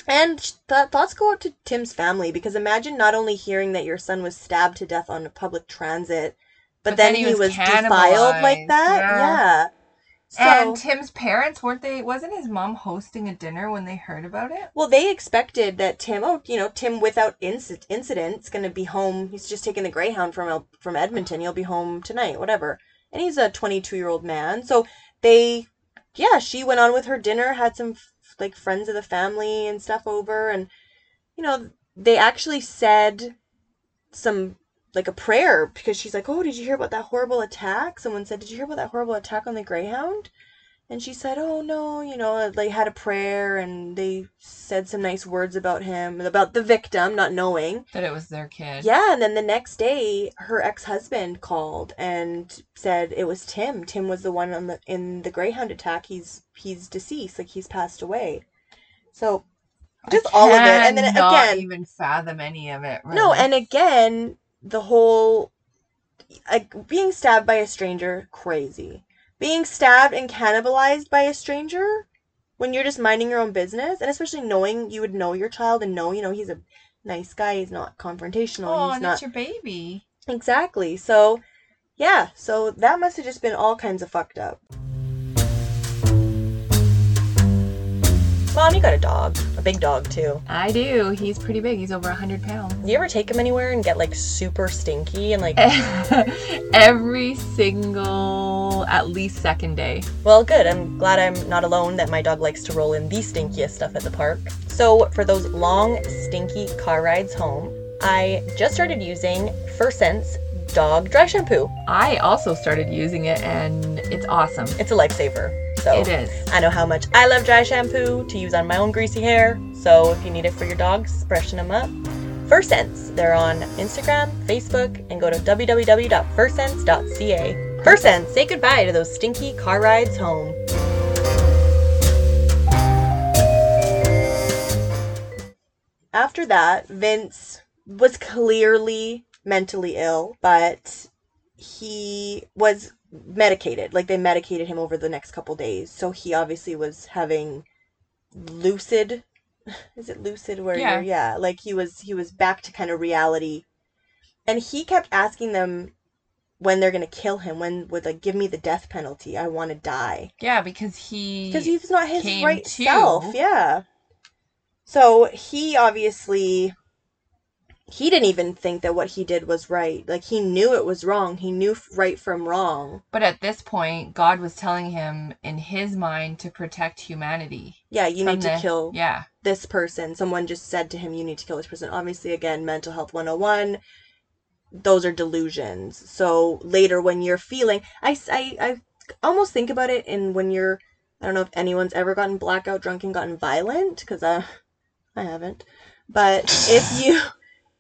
and th- thoughts go out to Tim's family because imagine not only hearing that your son was stabbed to death on a public transit, but,
But
then,
then he
he
was
was, defiled like that.
Yeah.
Yeah. So,
and Tim's parents weren't they? Wasn't his mom hosting a dinner when they heard about it?
Well, they expected that Tim, oh, you know, Tim without inc- incident's going to be home. He's just taking the Greyhound from El- from Edmonton. He'll be home tonight, whatever. And he's a 22 year old man. So they, yeah, she went on with her dinner, had some like friends of the family and stuff over, and you know, they actually said some like a prayer because she's like, oh, did you hear about that horrible attack? Someone said, did you hear about that horrible attack on the Greyhound? And she said, "Oh no, you know, uh, they had a prayer and they said some nice words about him, about the victim, not knowing."
That it was their kid.
Yeah, and then the next day, her ex-husband called and said it was Tim. Tim was the one on the in the Greyhound attack. He's he's deceased, like he's passed away. So just all of it, and then again,
even fathom any of it.
no, and again, the whole like being stabbed by a stranger, crazy. Being stabbed and cannibalized by a stranger when you're just minding your own business, and especially knowing you would know your child and know, you know, he's a nice guy, he's not confrontational,
oh,
he's
and
not
it's your baby.
exactly. So, yeah, so that must have just been all kinds of fucked up. Mom, you got a dog, big dog too.
I do. He's pretty big. He's over hundred pounds.
You ever take him anywhere and get like super stinky and like
Every single, at least second day.
Well, good. I'm glad I'm not alone that my dog likes to roll in the stinkiest stuff at the park. So, for those long, stinky car rides home, I just started using Sense dog dry shampoo.
I also started using it, and it's awesome.
It's a lifesaver. So,
It is.
I know how much I love dry shampoo to use on my own greasy hair. So, if you need it for your dogs, freshen them up. First Sense. They're on Instagram, Facebook, and go to www.firstsense.ca. First Sense. say goodbye to those stinky car rides home. after that, Vince was clearly mentally ill, but he was medicated. Like they medicated him over the next couple days. So he obviously was having lucid is it lucid where
Yeah.
you're yeah, like he was he was back to kind of reality. And he kept asking them when they're gonna kill him, when would like give me the death penalty. I want to die
Yeah, because he
because he's not his right
to.
self. Yeah. So he obviously he didn't even think that what he did was right. Like he knew it was wrong. He knew right from wrong.
But at this point, God was telling him in his mind to protect humanity.
Yeah, you need to
the-
kill
Yeah.
this person. Someone just said to him, you need to kill this person. Obviously, again, mental health 101. Those are delusions. So later, when you're feeling, I, I, I almost think about it in when you're, I don't know if anyone's ever gotten blackout drunk and gotten violent, because I, uh, I haven't. But if you,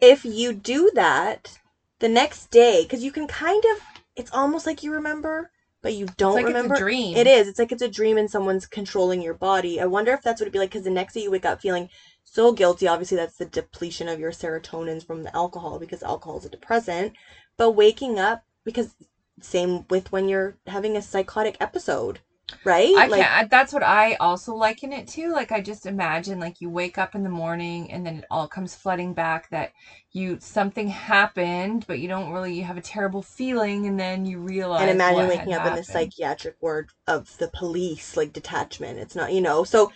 if you do that the next day, because you can kind of, it's almost like you remember, but you don't
like it's a
remember.
dream.
It is. It's like it's a dream and someone's controlling your body. I wonder if that's what it'd be like because the next day you wake up feeling so guilty. Obviously, that's the depletion of your serotonins from the alcohol because alcohol is a depressant. But waking up because same with when you're having a psychotic episode, right?
I
like
can't. That's what I also liken it to. Like I just imagine, like you wake up in the morning and then it all comes flooding back that you something happened, but you don't really. You have a terrible feeling, and then you realize.
and imagine waking up in the psychiatric ward of the police, like detachment. It's not, you know. So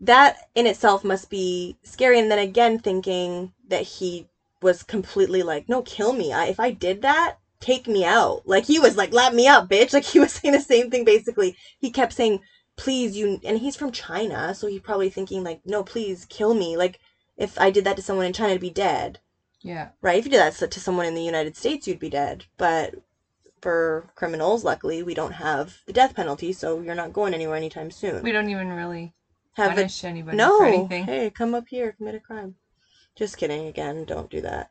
that in itself must be scary. And then again, thinking that he was completely like, no, kill me. I, if I did that, take me out. Like he was like, let me up, bitch. Like he was saying the same thing basically. He kept saying, please, you, and he's from China. So he's probably thinking like, no, please kill me. Like if I did that to someone in China, I'd be dead
Yeah.
right? If you did that to someone in the United States, you'd be dead. But for criminals, luckily, we don't have the death penalty, so you're not going anywhere anytime soon.
We don't even really
have
punish anybody
No.
for anything.
Hey, come up here, commit a crime. Just kidding. Again, don't do that.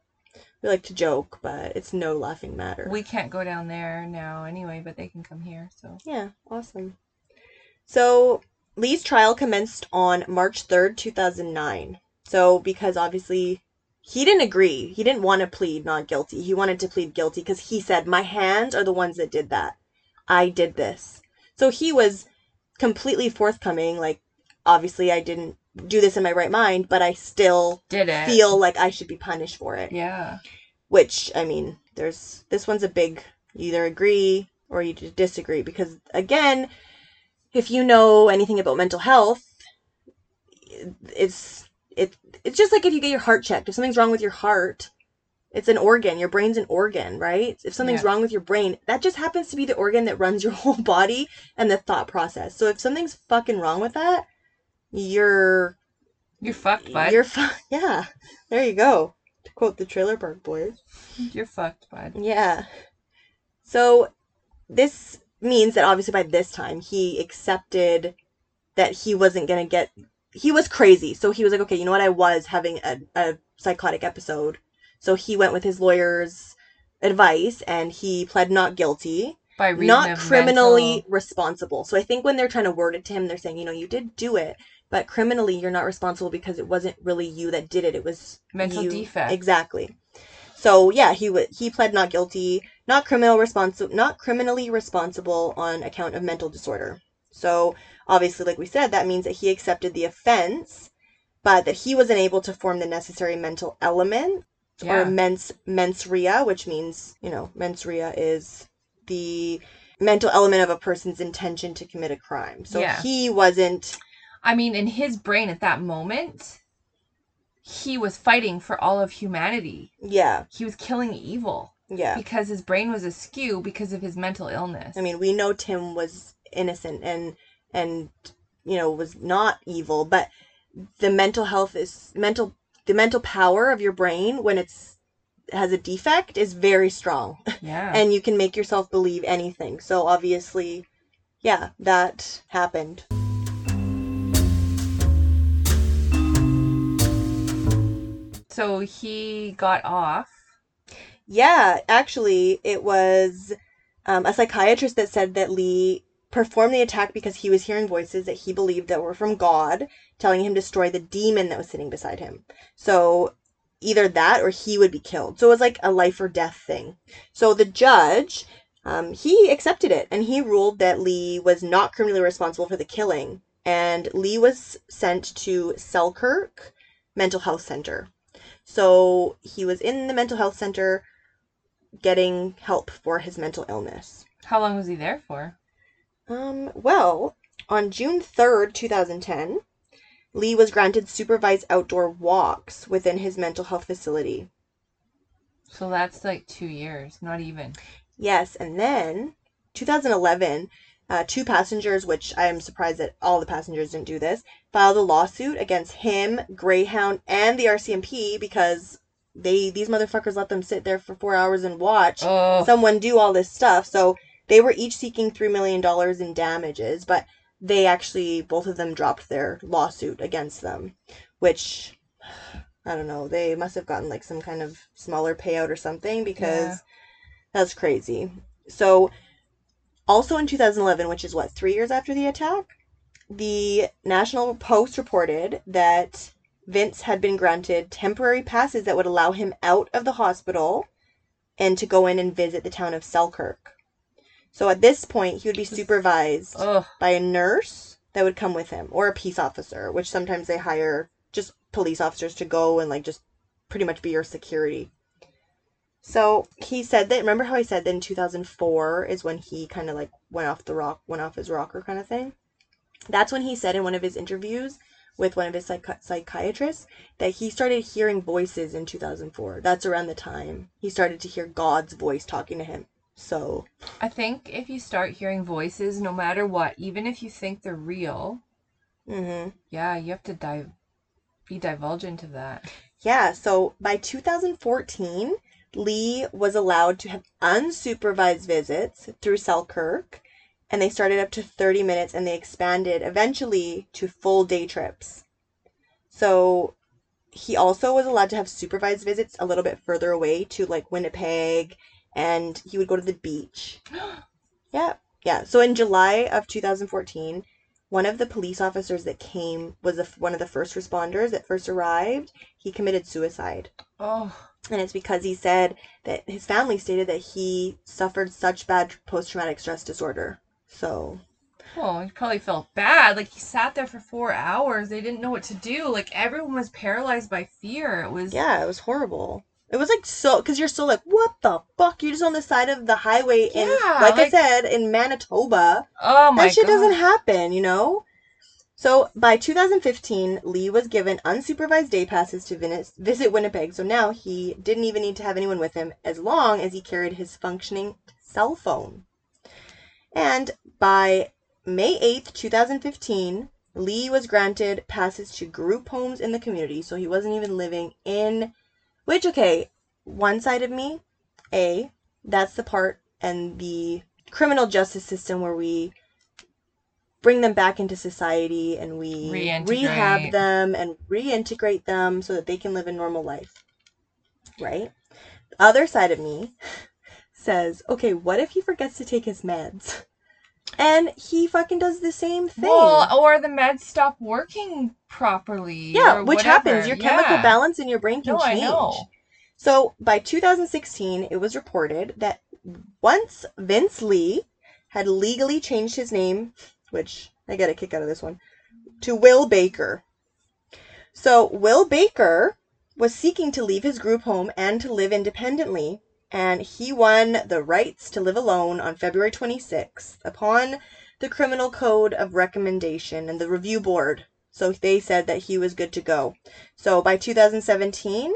We like to joke, but it's no laughing matter.
We can't go down there now anyway, but they can come here. So
Yeah, awesome. So Li's trial commenced on March 3rd, 2009. So, because obviously he didn't agree, he didn't want to plead not guilty. He wanted to plead guilty because he said, My hands are the ones that did that. I did this. So he was completely forthcoming. Like, obviously, I didn't do this in my right mind, but I still
did it.
feel like I should be punished for it.
Yeah.
Which, I mean, there's this one's a big you either agree or you disagree because again, if you know anything about mental health, it's it it's just like if you get your heart checked. If something's wrong with your heart, it's an organ. Your brain's an organ, right? If something's
Yeah.
wrong with your brain, that just happens to be the organ that runs your whole body and the thought process. So if something's fucking wrong with that, you're
You're fucked, bud.
you're fu- yeah. There you go. To quote the Trailer Park Boys.
You're fucked, bud.
Yeah. So this means that obviously by this time he accepted that he wasn't going to get he was crazy. So he was like, okay, you know what? I was having a, a psychotic episode. So he went with his lawyer's advice and he pled not guilty,
By
not criminally
mental-
responsible. So I think when they're trying to word it to him, they're saying, you know, you did do it, but criminally you're not responsible because it wasn't really you that did it. It was
mental
you-
defect.
Exactly. So yeah, he would he pled not guilty, not criminal responsible, not criminally responsible on account of mental disorder. So obviously, like we said, that means that he accepted the offense, but that he wasn't able to form the necessary mental element
Yeah.
or mens mens rea, which means you know mens rea is the mental element of a person's intention to commit a crime. So
Yeah.
he wasn't.
I mean, in his brain at that moment, he was fighting for all of humanity.
Yeah,
He was killing evil
yeah.
because his brain was askew because of his mental illness.
I mean, we know Tim was innocent and and you know was not evil, but the mental health is mental the mental power of your brain when it's has a defect is very strong
yeah.
and you can make yourself believe anything. So obviously, yeah, that happened.
So he got off.
Yeah, actually, it was um, a psychiatrist that said that Li performed the attack because he was hearing voices that he believed that were from God, telling him to destroy the demon that was sitting beside him. So either that or he would be killed. So it was like a life or death thing. So the judge, um, he accepted it and he ruled that Li was not criminally responsible for the killing. And Li was sent to Selkirk Mental Health Center. So he was in the mental health center getting help for his mental illness.
How long was he there for?
Um, well, on June 3rd, 2010, Li was granted supervised outdoor walks within his mental health facility.
So that's like two years, not even.
Yes, and then 2011, uh, two passengers, which I am surprised that all the passengers didn't do this, filed a lawsuit against him, Greyhound, and the RCMP because they these motherfuckers let them sit there for four hours and watch
Oh,
someone do all this stuff. So they were each seeking three million dollars in damages, but they actually both of them dropped their lawsuit against them, which I don't know. They must have gotten like some kind of smaller payout or something because
Yeah.
that's crazy. So also in 2011, which is what three years after the attack, the National Post reported that Vince had been granted temporary passes that would allow him out of the hospital and to go in and visit the town of Selkirk. So at this point, he would be supervised
oh,
by a nurse that would come with him or a peace officer, which sometimes they hire just police officers to go and like just pretty much be your security. So he said that remember how he said that in 2004 is when he kind of like went off the rock, went off his rocker kind of thing. That's when he said in one of his interviews with one of his psych- psychiatrists that he started hearing voices in 2004. That's around the time he started to hear God's voice talking to him. So,
I think if you start hearing voices, no matter what, even if you think they're real,
mhm.
yeah, you have to dive, be divulge into that.
Yeah, so by 2014, Li was allowed to have unsupervised visits through Selkirk, and they started up to 30 minutes and they expanded eventually to full day trips. So he also was allowed to have supervised visits a little bit further away to like Winnipeg, and he would go to the beach. Yeah, yeah. So in July of 2014, one of the police officers that came was the, one of the first responders that first arrived. He committed suicide.
Oh,
And it's because he said that his family stated that he suffered such bad post traumatic stress disorder. So,
well, he probably felt bad. Like he sat there for four hours. They didn't know what to do. Like everyone was paralyzed by fear. It was
yeah, it was horrible. It was like so, because you're so like, what the fuck? You're just on the side of the highway in,
Yeah,
like, I said, in Manitoba.
Oh my god.
that shit
god.
doesn't happen, you know? So by 2015, Li was given unsupervised day passes to vin- visit Winnipeg. So now he didn't even need to have anyone with him as long as he carried his functioning cell phone. And by May 8th, 2015, Li was granted passes to group homes in the community. So he wasn't even living in, which, okay, one side of me, A, that's the part and the criminal justice system where we bring them back into society and we
Reintegrate.
rehab them and reintegrate them so that they can live a normal life. Right? The other side of me says, okay, what if he forgets to take his meds? And he fucking does the same thing.
Well, or the meds stop working properly.
yeah, which
whatever.
happens. Your chemical
Yeah.
balance in your brain can
No, I
change.
know.
So by 2016, it was reported that once Vince Li had legally changed his name, which I get a kick out of this one, to Will Baker. So Will Baker was seeking to leave his group home and to live independently, and he won the rights to live alone on February 26th upon the Criminal Code of Recommendation and the Review Board. So they said that he was good to go. So by 2017,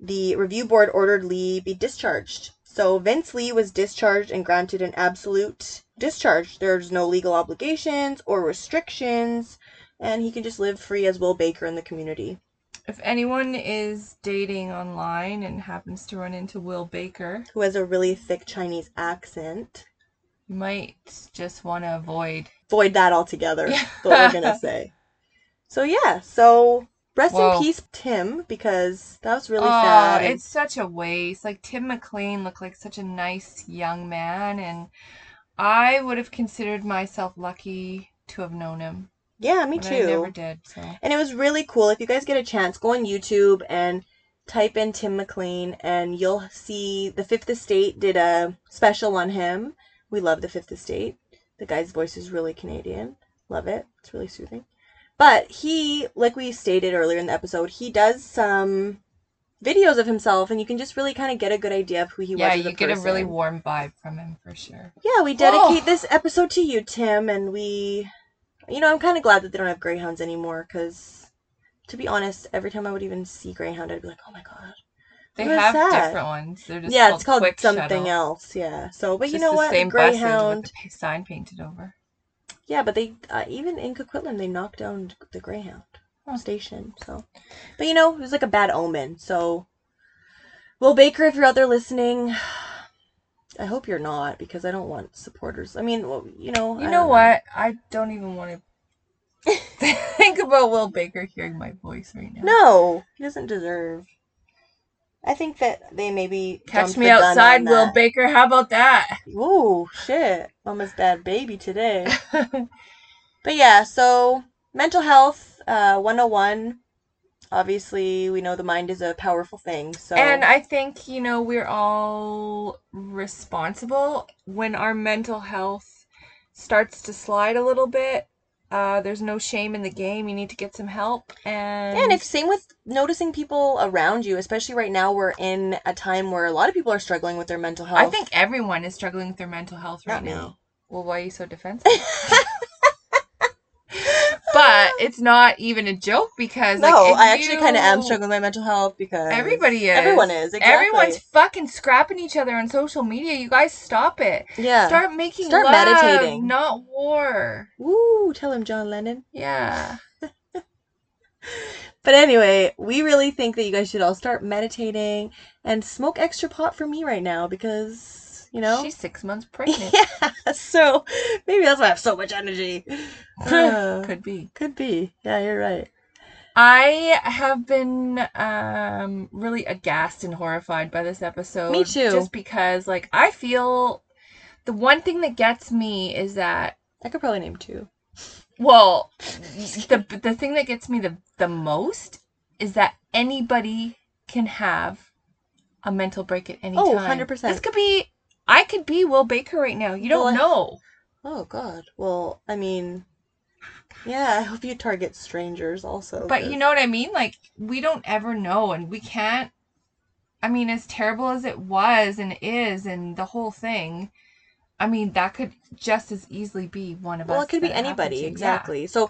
the review board ordered Li be discharged. So Vince Li was discharged and granted an absolute discharge. There's no legal obligations or restrictions, and he can just live free as Will Baker in the community.
If anyone is dating online and happens to run into Will Baker,
Who has a really thick Chinese accent.
you might just want to avoid.
avoid that altogether,
Yeah.
what we're gonna say. So yeah, so rest
Whoa.
in peace, Tim, because that was really
oh,
sad.
it's such a waste. Like Tim McLean looked like such a nice young man, and I would have considered myself lucky to have known him.
Yeah, me
but
too.
I never did. So
And it was really cool. If you guys get a chance, go on YouTube and type in Tim McLean, and you'll see the Fifth Estate did a special on him. We love the Fifth Estate. The guy's voice is really Canadian. Love it. It's really soothing. But he, like we stated earlier in the episode, he does some videos of himself, and you can just really kind of get a good idea of who he
yeah,
was. as
you get a really warm vibe from him for sure.
Yeah, we dedicate
Oh.
this episode to you, Tim, and we, you know, I'm kind of glad that they don't have greyhounds anymore because, to be honest, every time I would even see greyhound, I'd be like, oh my god.
They have
that?
different ones. They're just
yeah,
called
it's called
Quick
something
Shuttle.
else. Yeah. So, but you know
the
what?
Same
greyhound.
with the sign painted over.
Yeah, but they uh, even in Coquitlam they knocked down the Greyhound station. So, but you know, it was like a bad omen. So, well, Baker, if you're out there listening, I hope you're not because I don't want supporters. I mean, well, you know,
You
I
know what? I don't even want to think about Will Baker hearing my voice right now.
No, he doesn't deserve. I think that they maybe
Catch me outside, Will
that.
Baker. How about that?
Ooh, shit! Mama's bad baby today. But yeah, so mental health, uh, 101. Obviously, we know the mind is a powerful thing. So
And I think, you know, we're all responsible when our mental health starts to slide a little bit. Uh, there's no shame in the game. You need to get some help. And,
and if same with noticing people around you, especially right now, we're in a time where a lot of people are struggling with their mental health.
I think everyone is struggling with their mental health right
Not me.
now. Well, why are you so defensive? it's not even a joke because
no,
if
I actually kind of am struggling with my mental health because
Everybody is.
Everyone is. Exactly.
Everyone's fucking scrapping each other on social media. You guys stop it.
yeah.
Start making
Start
love,
meditating.
not war.
Woo! Tell him, John Lennon.
Yeah.
But anyway, we really think that you guys should all start meditating and smoke extra pot for me right now because you know.
She's six months pregnant.
yeah. So maybe that's why I have so much energy. Uh,
Could be.
could be. Yeah, you're right.
I have been um really aghast and horrified by this episode.
Me too.
Just because like I feel the one thing that gets me is that
I could probably name two.
well the the thing that gets me the the most is that anybody can have a mental break at any
Oh,
time.
100%.
This could be I could be Will Baker right now. You don't
Well, I-
know.
Oh God. Well, I mean, yeah. I hope you target strangers also.
But you
'cause-
know what I mean? Like we don't ever know and we can't I mean as terrible as it was and is and the whole thing, I mean that could just as easily be one of us.
Well, it could be
that happened
anybody.
to. Yeah.
Exactly. So.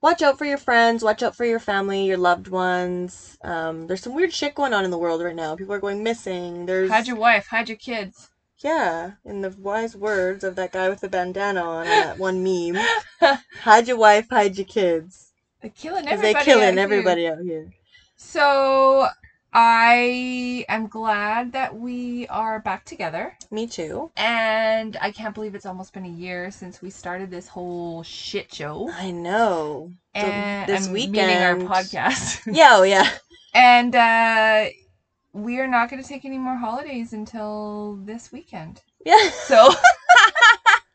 Watch out for your friends. Watch out for your family, your loved ones. Um, there's some weird shit going on in the world right now. People are going missing. There's
Hide your wife, hide your kids.
Yeah, in the wise words of that guy with the bandana on that one meme, hide your wife, hide your kids.
They're killing everybody.
they're killing
out here.
everybody out here.
So I am glad that we are back together.
Me too.
And I can't believe it's almost been a year since we started this whole shit show.
I know.
And
this
I'm
weekend.
our podcast.
Yeah, oh yeah.
and uh we are not going to take any more holidays until this weekend.
Yeah.
So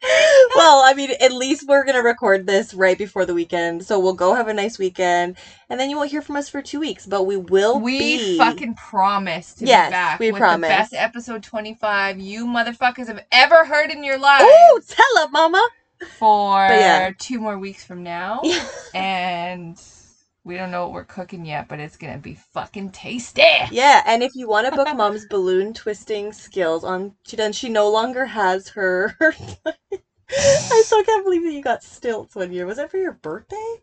well, I mean, at least we're gonna record this right before the weekend, so we'll go have a nice weekend, and then you won't hear from us for two weeks. But we will
we
be.
fucking promise to
Yes,
be back
we
with
promise.
the best episode 25 you motherfuckers have ever heard in your life.
Ooh, tell up, Mama.
for
yeah.
two more weeks from now. and we don't know what we're cooking yet, but it's to be fucking tasty.
Yeah, and if you want to book Mom's balloon twisting skills on, she then she no longer has her. I still can't believe that you got stilts one year. Was that for your birthday?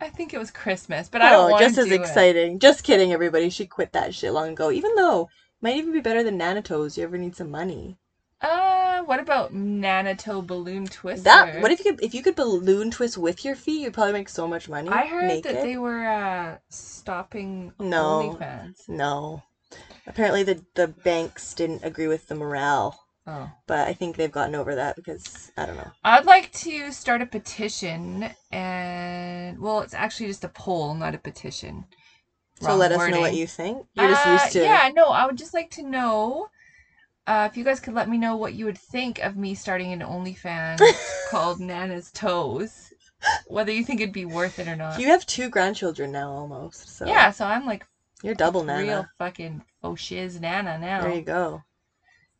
I think it was Christmas, but I don't
oh,
want
just
to
as
do it.
exciting. Just kidding, everybody. She quit that shit long ago. Even though it might even be better than Nanatos. You ever need some money?
Uh, what about Nanato balloon twister?
That. What if you could if you could balloon twist with your feet? You'd probably make so much money.
I heard
naked.
that they were uh stopping
No.
OnlyFans.
No. Apparently the the banks didn't agree with the morale,
Oh.
but I think they've gotten over that because I don't know.
I'd like to start a petition and well, it's actually just a poll, not a petition.
So
Wrong
let us know what you think. You're just
Uh,
used to
Yeah, no, I would just like to know uh, if you guys could let me know what you would think of me starting an OnlyFans called Nana's Toes. Whether you think it'd be worth it or not.
You have two grandchildren now almost. So
yeah, so I'm like
You're double Nana.
real fucking oh shiz Nana now.
There you go.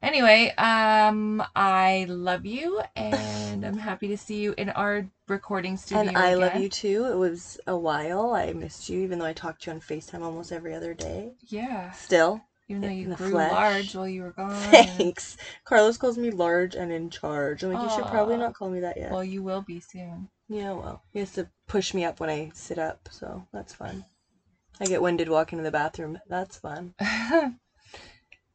Anyway, um, I love you, and I'm happy to see you in our recording studio.
And I love you too. It was a while. I missed you, even though I talked to you on FaceTime almost every other day.
Yeah,
Still,
even though you grew
flesh.
large while you were gone.
thanks. Carlos calls me large and in charge. I'm like, you should probably not call me that yet.
Well, you will be soon.
Yeah, well, he has to push me up when I sit up, so that's fun. I get winded walking to the bathroom. That's fun.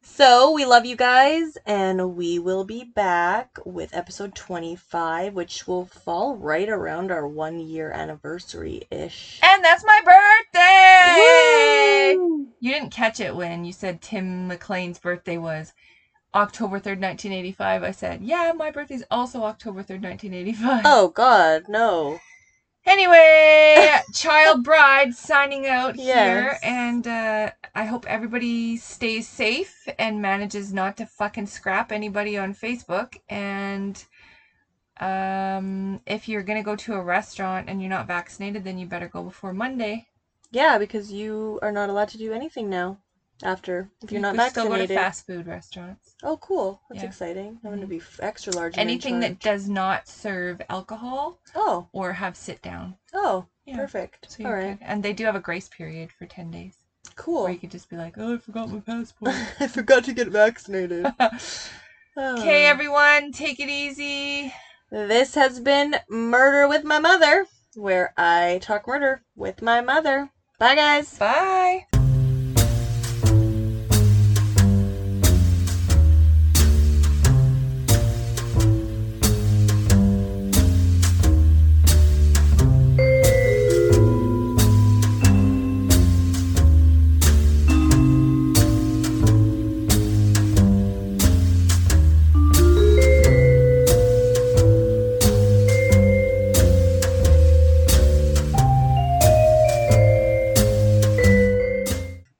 So, we love you guys, and we will be back with episode 25, which will fall right around our one year anniversary ish.
and that's my birthday. You didn't catch it when you said Tim McLean's birthday was October 3rd, 1985. I said, yeah, my birthday's also October 3rd, 1985.
Oh, God, no.
Anyway, Child Bride signing out here. And uh, I hope everybody stays safe and manages not to fucking scrap anybody on Facebook. And um, if you're going to go to a restaurant and you're not vaccinated, then you better go before Monday.
Yeah, because you are not allowed to do anything now after if you're
You
not
can still go
vaccinated.
to fast food restaurants.
Oh, cool. That's
Yeah.
exciting. I'm going to
Mhm.
be extra large.
Anything that does not serve alcohol
Oh,
or have sit down.
oh,
Yeah.
perfect.
So
All
good. And they do have a grace period for 10 days.
Cool.
Where you could just be like, oh, I forgot my passport.
I forgot to get vaccinated.
okay,
Oh.
everyone, take it easy.
This has been Murder with My Mother, where I talk murder with my mother. Bye, guys.
Bye.